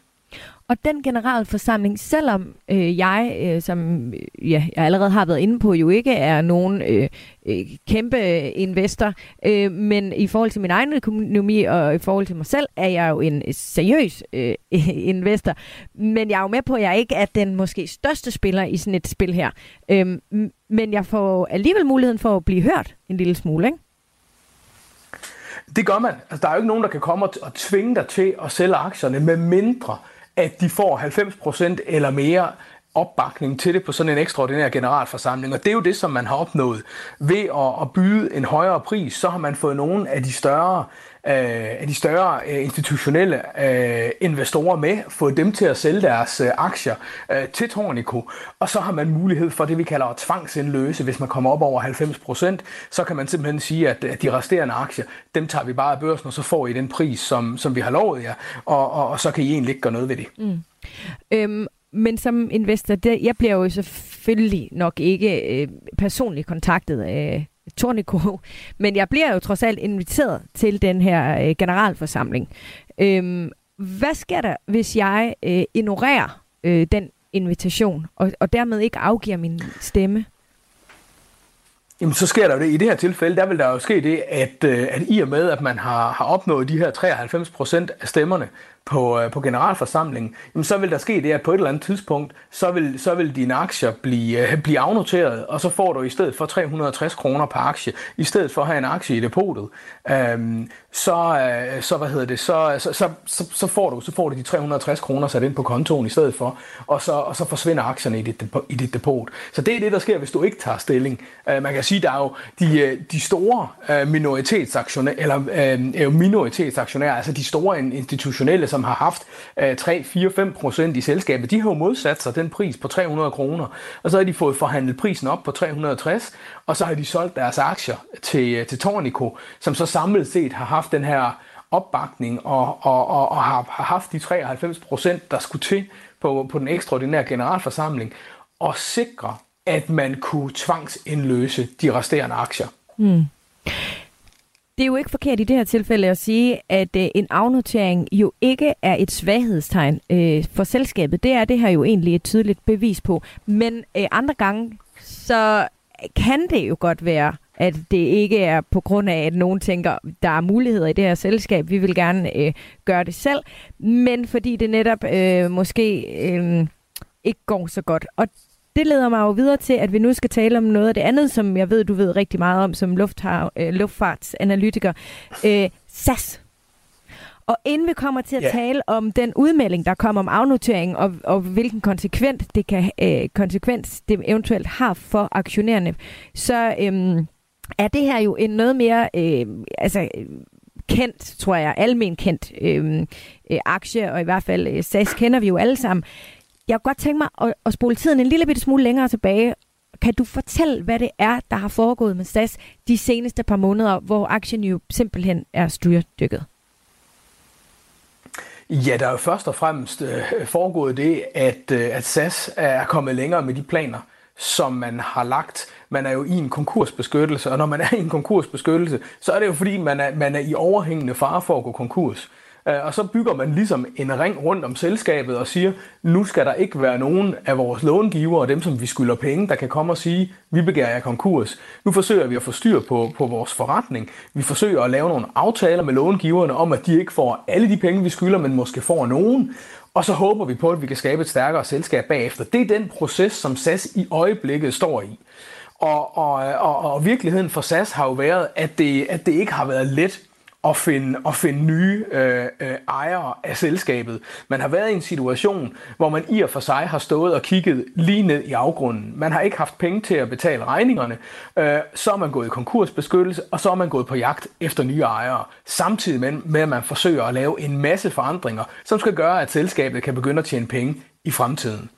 Og den generalforsamling, selvom øh, jeg, øh, som øh, ja, jeg allerede har været inde på, jo ikke er nogen øh, øh, kæmpe investor, øh, men i forhold til min egen økonomi og i forhold til mig selv, er jeg jo en øh, seriøs øh, investor. Men jeg er jo med på, at jeg ikke er den måske største spiller i sådan et spil her. Øh, men jeg får alligevel muligheden for at blive hørt en lille smule, ikke? Det gør man. Altså, der er jo ikke nogen, der kan komme og tvinge dig til at sælge aktierne, med mindre at de får 90% eller mere opbakning til det på sådan en ekstraordinær generalforsamling. Og det er jo det, som man har opnået. Ved at, at byde en højere pris, så har man fået nogle af de større Øh, af de større øh, institutionelle øh, investorer med, få dem til at sælge deres øh, aktier øh, til Tornico, og så har man mulighed for det, vi kalder at tvangsindløse. Hvis man kommer op over 90%, så kan man simpelthen sige, at, at de resterende aktier, dem tager vi bare af børsen, og så får I den pris, som, som vi har lovet jer, og, og, og så kan I egentlig ikke gøre noget ved det. Mm. Øhm, men som investor, der, jeg bliver jo selvfølgelig nok ikke øh, personligt kontaktet af Tornico, men jeg bliver jo trods alt inviteret til den her øh, generalforsamling. Øhm, hvad sker der, hvis jeg øh, ignorerer øh, den invitation, og, og dermed ikke afgiver min stemme? Jamen, så sker der jo det. I det her tilfælde, der vil der jo ske det, at, øh, at i og med, at man har, har opnået de her 93 procent af stemmerne, på, øh, på generalforsamlingen, jamen så vil der ske det, at på et eller andet tidspunkt, så vil, så vil dine aktier blive, øh, blive afnoteret, og så får du i stedet for 360 kroner per aktie, i stedet for at have en aktie i depotet, øhm, så, øh, så, hvad hedder det, så, så, så, så, så, får du, så får du de 360 kroner sat ind på kontoen i stedet for, og så, og så forsvinder aktierne i dit, i dit depot. Så det er det, der sker, hvis du ikke tager stilling. Øh, man kan sige, der er jo de, øh, de store øh, minoritetsaktionærer, eller øh, minoritetsaktionærer, altså de store institutionelle som har haft 3, 4, 5 procent i selskabet, de har jo modsat sig den pris på 300 kroner. Og så har de fået forhandlet prisen op på 360, og så har de solgt deres aktier til, øh, til Tornico, som så samlet set har haft den her opbakning og, og, og, og har, har haft de 93 procent, der skulle til på, på den ekstraordinære generalforsamling, og sikre, at man kunne tvangsindløse de resterende aktier. Mm. Det er jo ikke forkert i det her tilfælde at sige, at øh, en afnotering jo ikke er et svaghedstegn øh, for selskabet. Det er det her jo egentlig et tydeligt bevis på. Men øh, andre gange, så kan det jo godt være at det ikke er på grund af, at nogen tænker, der er muligheder i det her selskab, vi vil gerne øh, gøre det selv, men fordi det netop øh, måske øh, ikke går så godt. Og det leder mig jo videre til, at vi nu skal tale om noget af det andet, som jeg ved, du ved rigtig meget om som lufthav, øh, luftfartsanalytiker. Øh, SAS. Og inden vi kommer til at yeah. tale om den udmelding, der kommer om afnotering, og, og hvilken konsekvens det, kan, øh, konsekvens det eventuelt har for aktionærerne, så øh, er det her jo en noget mere øh, altså, kendt, tror jeg, almen kendt øh, øh, aktie, og i hvert fald øh, SAS kender vi jo alle sammen. Jeg kunne godt tænke mig at, at spole tiden en lille bitte smule længere tilbage. Kan du fortælle, hvad det er, der har foregået med SAS de seneste par måneder, hvor aktien jo simpelthen er styrdykket? Ja, der er jo først og fremmest øh, foregået det, at, øh, at SAS er kommet længere med de planer, som man har lagt. Man er jo i en konkursbeskyttelse, og når man er i en konkursbeskyttelse, så er det jo fordi, man er, man er i overhængende fare for at gå konkurs. Øh, og så bygger man ligesom en ring rundt om selskabet og siger, nu skal der ikke være nogen af vores långivere og dem, som vi skylder penge, der kan komme og sige, vi begærer jer konkurs. Nu forsøger vi at få styr på, på vores forretning. Vi forsøger at lave nogle aftaler med långiverne om, at de ikke får alle de penge, vi skylder, men måske får nogen. Og så håber vi på, at vi kan skabe et stærkere selskab bagefter. Det er den proces, som SAS i øjeblikket står i. Og, og, og, og virkeligheden for SAS har jo været, at det, at det ikke har været let at finde, at finde nye øh, øh, ejere af selskabet. Man har været i en situation, hvor man i og for sig har stået og kigget lige ned i afgrunden. Man har ikke haft penge til at betale regningerne. Øh, så er man gået i konkursbeskyttelse, og så er man gået på jagt efter nye ejere. Samtidig med, med at man forsøger at lave en masse forandringer, som skal gøre, at selskabet kan begynde at tjene penge i fremtiden.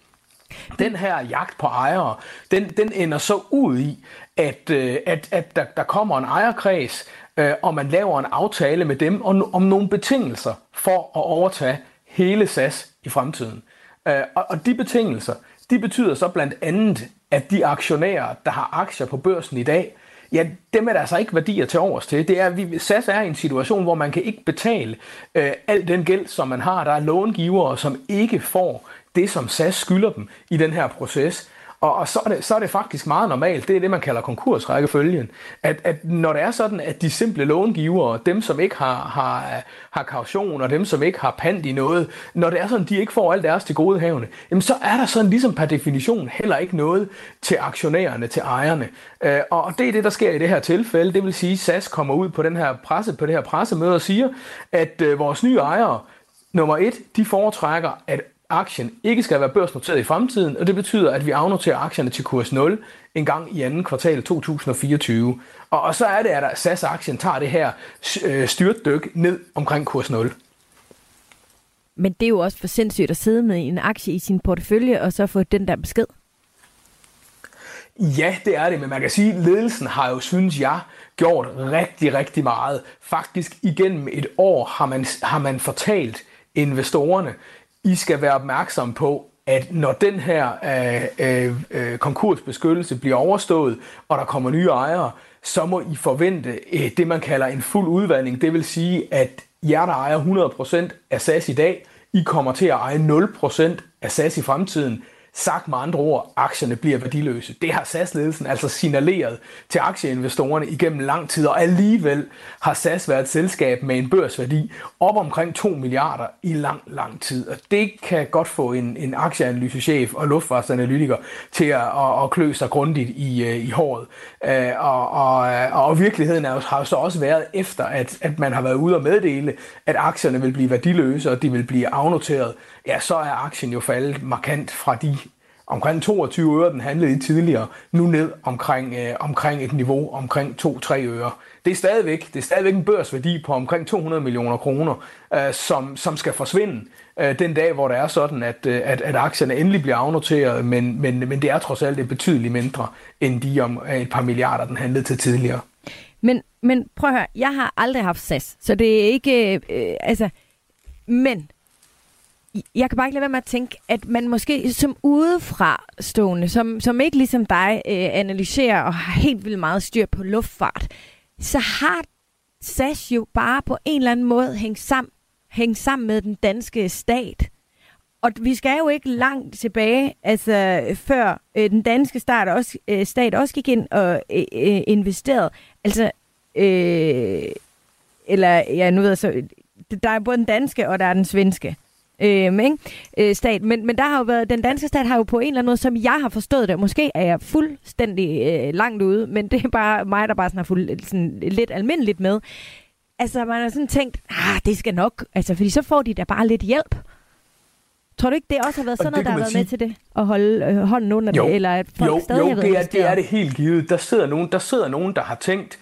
Den her jagt på ejere, den, den ender så ud i, at, øh, at, at der, der kommer en ejerkreds, øh, og man laver en aftale med dem om, om nogle betingelser for at overtage hele SAS i fremtiden. Øh, og, og de betingelser, de betyder så blandt andet, at de aktionærer, der har aktier på børsen i dag, ja, dem er der altså ikke værdier til overs til. Det er, vi, SAS er i en situation, hvor man kan ikke betale øh, al den gæld, som man har. Der er långivere, som ikke får det, som SAS skylder dem i den her proces. Og, og så, er det, så er det faktisk meget normalt, det er det, man kalder konkursrækkefølgen, at, at når det er sådan, at de simple långivere, dem som ikke har, har, har kaution, og dem som ikke har pant i noget, når det er sådan, de ikke får alt deres til gode havne, jamen så er der sådan ligesom per definition heller ikke noget til aktionærerne, til ejerne. Øh, og det er det, der sker i det her tilfælde. Det vil sige, at SAS kommer ud på, den her presse, på det her pressemøde og siger, at øh, vores nye ejere, nummer et, de foretrækker, at aktien ikke skal være børsnoteret i fremtiden, og det betyder, at vi afnoterer aktierne til kurs 0 en gang i anden kvartal 2024. Og, og så er det, at SAS-aktien tager det her øh, styrtdyk ned omkring kurs 0. Men det er jo også for sindssygt at sidde med en aktie i sin portefølje, og så få den der besked. Ja, det er det, men man kan sige, at ledelsen har jo, synes jeg, gjort rigtig, rigtig meget. Faktisk igennem et år har man, har man fortalt investorerne, i skal være opmærksom på, at når den her øh, øh, øh, konkursbeskyttelse bliver overstået, og der kommer nye ejere, så må I forvente øh, det, man kalder en fuld udvandring. Det vil sige, at jer, der ejer 100% af SAS i dag, I kommer til at eje 0% af SAS i fremtiden. Sagt med andre ord, aktierne bliver værdiløse. Det har SAS-ledelsen altså signaleret til aktieinvestorerne igennem lang tid, og alligevel har SAS været et selskab med en børsværdi op omkring 2 milliarder i lang, lang tid. Og det kan godt få en, en aktieanalysechef og luftfartsanalytiker til at, at, at klø sig grundigt i, øh, i håret. Øh, og, og, øh, og virkeligheden er, har jo så også været efter, at, at man har været ude og meddele, at aktierne vil blive værdiløse, og de vil blive afnoteret ja, så er aktien jo faldet markant fra de omkring 22 øre, den handlede i tidligere, nu ned omkring, øh, omkring et niveau omkring 2-3 øre. Det er, stadigvæk, det er stadigvæk en børsværdi på omkring 200 millioner kroner, øh, som, som skal forsvinde øh, den dag, hvor det er sådan, at, øh, at, at aktierne endelig bliver afnoteret, men, men, men det er trods alt et betydeligt mindre end de om øh, et par milliarder, den handlede til tidligere. Men, men prøv at høre, jeg har aldrig haft SAS, så det er ikke... Øh, altså, men jeg kan bare ikke lade være med at tænke, at man måske som udefra stående, som, som ikke ligesom dig øh, analyserer og har helt vildt meget styr på luftfart, så har SAS jo bare på en eller anden måde hængt sammen, hængt sammen med den danske stat. og vi skal jo ikke langt tilbage, altså før øh, den danske stat også, øh, stat også gik ind og øh, øh investerede. Altså, øh, eller ja, nu ved jeg så, der er både den danske og der er den svenske øh, ikke? Øh, stat. Men, men der har jo været, den danske stat har jo på en eller anden måde, som jeg har forstået det, måske er jeg fuldstændig øh, langt ude, men det er bare mig, der bare sådan har fuldt sådan lidt almindeligt med. Altså, man har sådan tænkt, ah, det skal nok, altså, fordi så får de da bare lidt hjælp. Tror du ikke, det også har været sådan noget, der har været sige... med til det? At holde øh, hånden under jo. det? Eller at folk jo, stadig jo, det er, det er det helt givet. Der sidder, nogen, der sidder nogen, der har tænkt,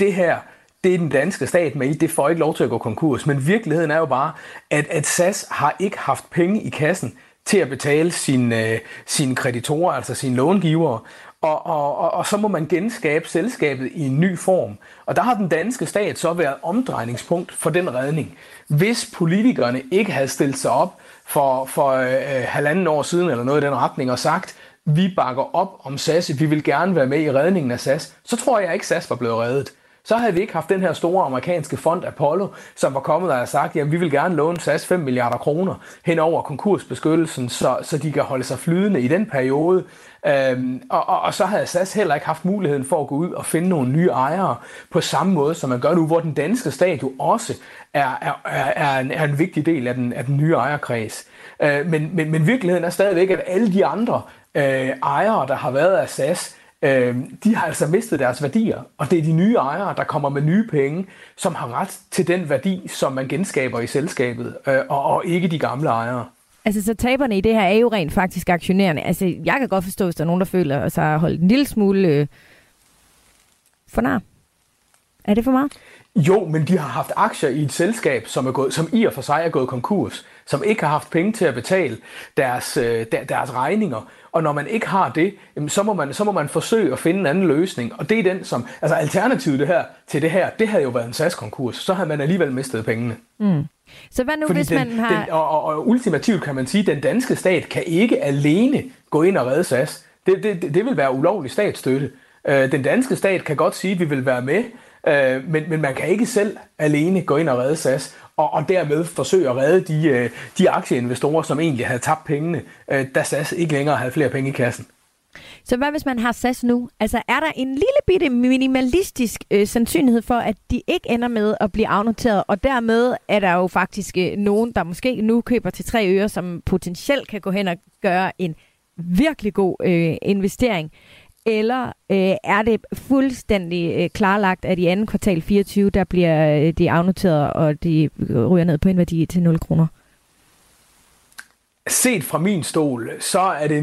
det her, det er den danske stat med i, det får ikke lov til at gå konkurs. Men virkeligheden er jo bare, at, at SAS har ikke haft penge i kassen til at betale sine, øh, sine kreditorer, altså sine långivere. Og, og, og, og så må man genskabe selskabet i en ny form. Og der har den danske stat så været omdrejningspunkt for den redning. Hvis politikerne ikke havde stillet sig op for, for øh, øh halvanden år siden eller noget i den retning og sagt, vi bakker op om SAS, vi vil gerne være med i redningen af SAS, så tror jeg ikke, SAS var blevet reddet så havde vi ikke haft den her store amerikanske fond Apollo, som var kommet og har sagt, at vi vil gerne låne SAS 5 milliarder kroner hen over konkursbeskyttelsen, så, så de kan holde sig flydende i den periode. Øhm, og, og, og så havde SAS heller ikke haft muligheden for at gå ud og finde nogle nye ejere på samme måde, som man gør nu, hvor den danske stat jo også er, er, er, en, er en vigtig del af den, af den nye ejerkreds. Øh, men, men, men virkeligheden er stadigvæk, at alle de andre øh, ejere, der har været af SAS, øh, de har altså mistet deres værdier, og det er de nye ejere, der kommer med nye penge, som har ret til den værdi, som man genskaber i selskabet, øh, og, og ikke de gamle ejere. Altså, så taberne i det her er jo rent faktisk aktionærerne. Altså, jeg kan godt forstå, hvis der er nogen, der føler sig har holdt en lille smule øh, for nar. Er det for meget? Jo, men de har haft aktier i et selskab, som, er gået, som i og for sig er gået konkurs, som ikke har haft penge til at betale deres, øh, deres regninger, og når man ikke har det, så må man, så må man forsøge at finde en anden løsning. Og det er den, som... Altså alternativet det her, til det her, det havde jo været en SAS-konkurs. Så havde man alligevel mistet pengene. Mm. Så hvad nu, Fordi hvis den, man har... Den, og, og, og ultimativt kan man sige, at den danske stat kan ikke alene gå ind og redde SAS. Det, det, det, det vil være ulovlig statsstøtte. Øh, den danske stat kan godt sige, at vi vil være med, øh, men, men man kan ikke selv alene gå ind og redde SAS og, og dermed forsøge at redde de, øh, de aktieinvestorer, som egentlig havde tabt pengene, øh, da SAS ikke længere havde flere penge i kassen. Så hvad hvis man har SAS nu? Altså er der en lille bitte minimalistisk øh, sandsynlighed for, at de ikke ender med at blive afnoteret, og dermed er der jo faktisk øh, nogen, der måske nu køber til tre øre, som potentielt kan gå hen og gøre en virkelig god øh, investering. Eller øh, er det fuldstændig øh, klarlagt, at i anden kvartal 24, der bliver øh, de afnoteret, og de øh, ryger ned på en værdi til 0 kroner? Set fra min stol, så er det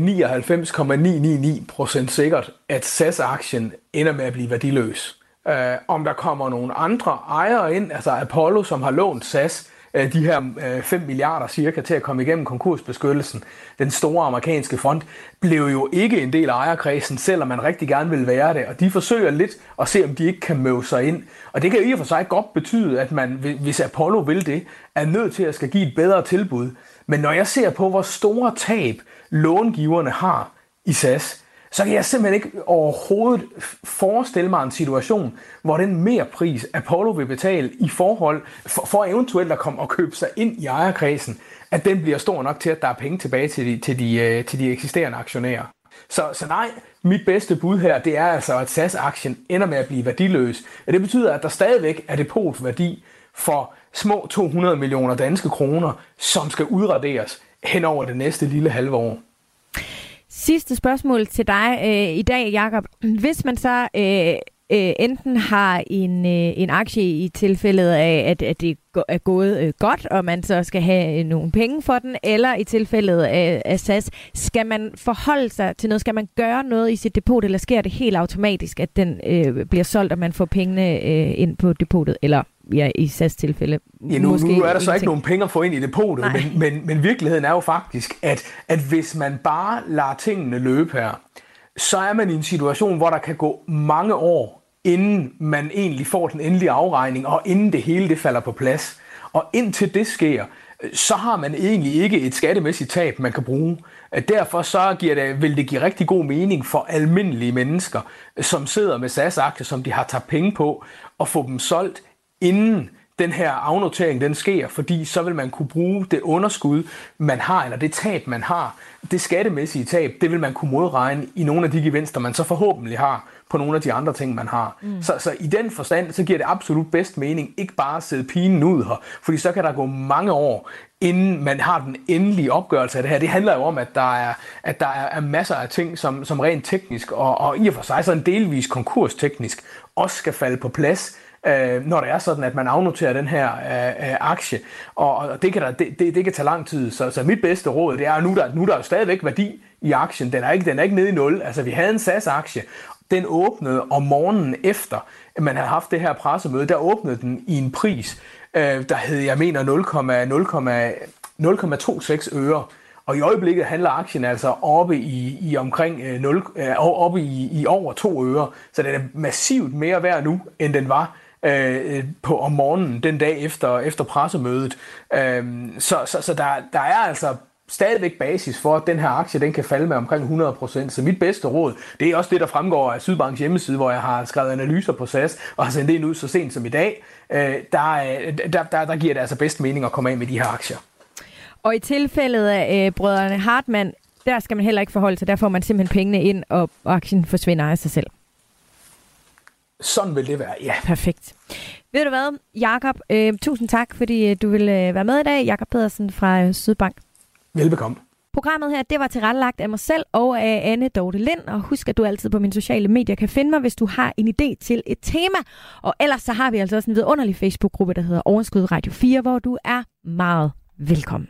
99,999% sikkert, at SAS-aktien ender med at blive værdiløs. Uh, om der kommer nogle andre ejere ind, altså Apollo, som har lånt SAS, Øh, de her øh, 5 milliarder cirka til at komme igennem konkursbeskyttelsen, den store amerikanske fond, blev jo ikke en del af ejerkredsen, selvom man rigtig gerne vil være det. Og de forsøger lidt at se, om de ikke kan møve sig ind. Og det kan i og for sig godt betyde, at man, hvis Apollo vil det, er nødt til at skal give et bedre tilbud. Men når jeg ser på, hvor store tab långiverne har i SAS, så kan jeg simpelthen ikke overhovedet forestille mig en situation, hvor den mere pris Apollo vil betale i forhold for, for eventuelt at komme og købe sig ind i ejerkredsen, at den bliver stor nok til, at der er penge tilbage til de, til de, øh, til de eksisterende aktionærer. Så, så nej, mit bedste bud her, det er altså, at SAS-aktien ender med at blive værdiløs. Det betyder, at der stadigvæk er depotværdi for små 200 millioner danske kroner, som skal udraderes hen over det næste lille halve år. Sidste spørgsmål til dig øh, i dag, Jakob. Hvis man så øh, øh, enten har en, øh, en aktie i tilfældet af, at, at det er gået øh, godt, og man så skal have øh, nogle penge for den, eller i tilfældet af, af SAS, skal man forholde sig til noget? Skal man gøre noget i sit depot, eller sker det helt automatisk, at den øh, bliver solgt, og man får pengene øh, ind på depotet? Eller ja, i SAS tilfælde. Ja, nu, måske nu er der så ikke nogen penge at få ind i depotet, men, men, men virkeligheden er jo faktisk, at, at hvis man bare lader tingene løbe her, så er man i en situation, hvor der kan gå mange år, inden man egentlig får den endelige afregning, og inden det hele det falder på plads. Og indtil det sker, øh, så har man egentlig ikke et skattemæssigt tab, man kan bruge. Øh, derfor så giver det, vil det give rigtig god mening for almindelige mennesker, øh, som sidder med SAS-aktier, som de har taget penge på, og få dem solgt inden den her afnotering den sker, fordi så vil man kunne bruge det underskud, man har, eller det tab, man har, det skattemæssige tab, det vil man kunne modregne i nogle af de gevinster, man så forhåbentlig har på nogle af de andre ting, man har. Mm. Så, så i den forstand, så giver det absolut bedst mening ikke bare at sidde pinen ud her, fordi så kan der gå mange år, inden man har den endelige opgørelse af det her. Det handler jo om, at der er, at der er masser af ting, som, som rent teknisk, og, og i og for sig så en delvis konkursteknisk, også skal falde på plads, øh, når det er sådan, at man afnoterer den her øh, øh, aktie. Og, og det, kan der, det, det, det kan tage lang tid. Så, så mit bedste råd, det er, at nu der, nu der er stadigvæk værdi i aktien. Den er ikke, den er ikke nede i nul. Altså, vi havde en SAS-aktie, den åbnede om morgenen efter, at man havde haft det her pressemøde, der åbnede den i en pris, øh, der hed, jeg mener, 0,26 øre. Og i øjeblikket handler aktien altså oppe i, i omkring 0, øh, øh oppe i, i over 2 øre. Så den er massivt mere værd nu, end den var øh, på om morgenen den dag efter, efter pressemødet. Øh, så så, så der, der er altså stadigvæk basis for, at den her aktie den kan falde med omkring 100%. Så mit bedste råd, det er også det, der fremgår af Sydbanks hjemmeside, hvor jeg har skrevet analyser på SAS og har sendt det ud så sent som i dag. Øh, der, der, der, der giver det altså bedst mening at komme af med de her aktier. Og i tilfældet af øh, brødrene Hartmann, der skal man heller ikke forholde sig. Der får man simpelthen pengene ind, og aktien forsvinder af sig selv. Sådan vil det være, ja. Perfekt. Ved du hvad, Jakob, øh, tusind tak, fordi øh, du ville øh, være med i dag. Jakob Pedersen fra øh, Sydbank. Velbekomme. Programmet her, det var tilrettelagt af mig selv og af Anne Dorte Lind. Og husk, at du altid på mine sociale medier kan finde mig, hvis du har en idé til et tema. Og ellers så har vi altså også en vidunderlig Facebook-gruppe, der hedder Overskud Radio 4, hvor du er meget velkommen.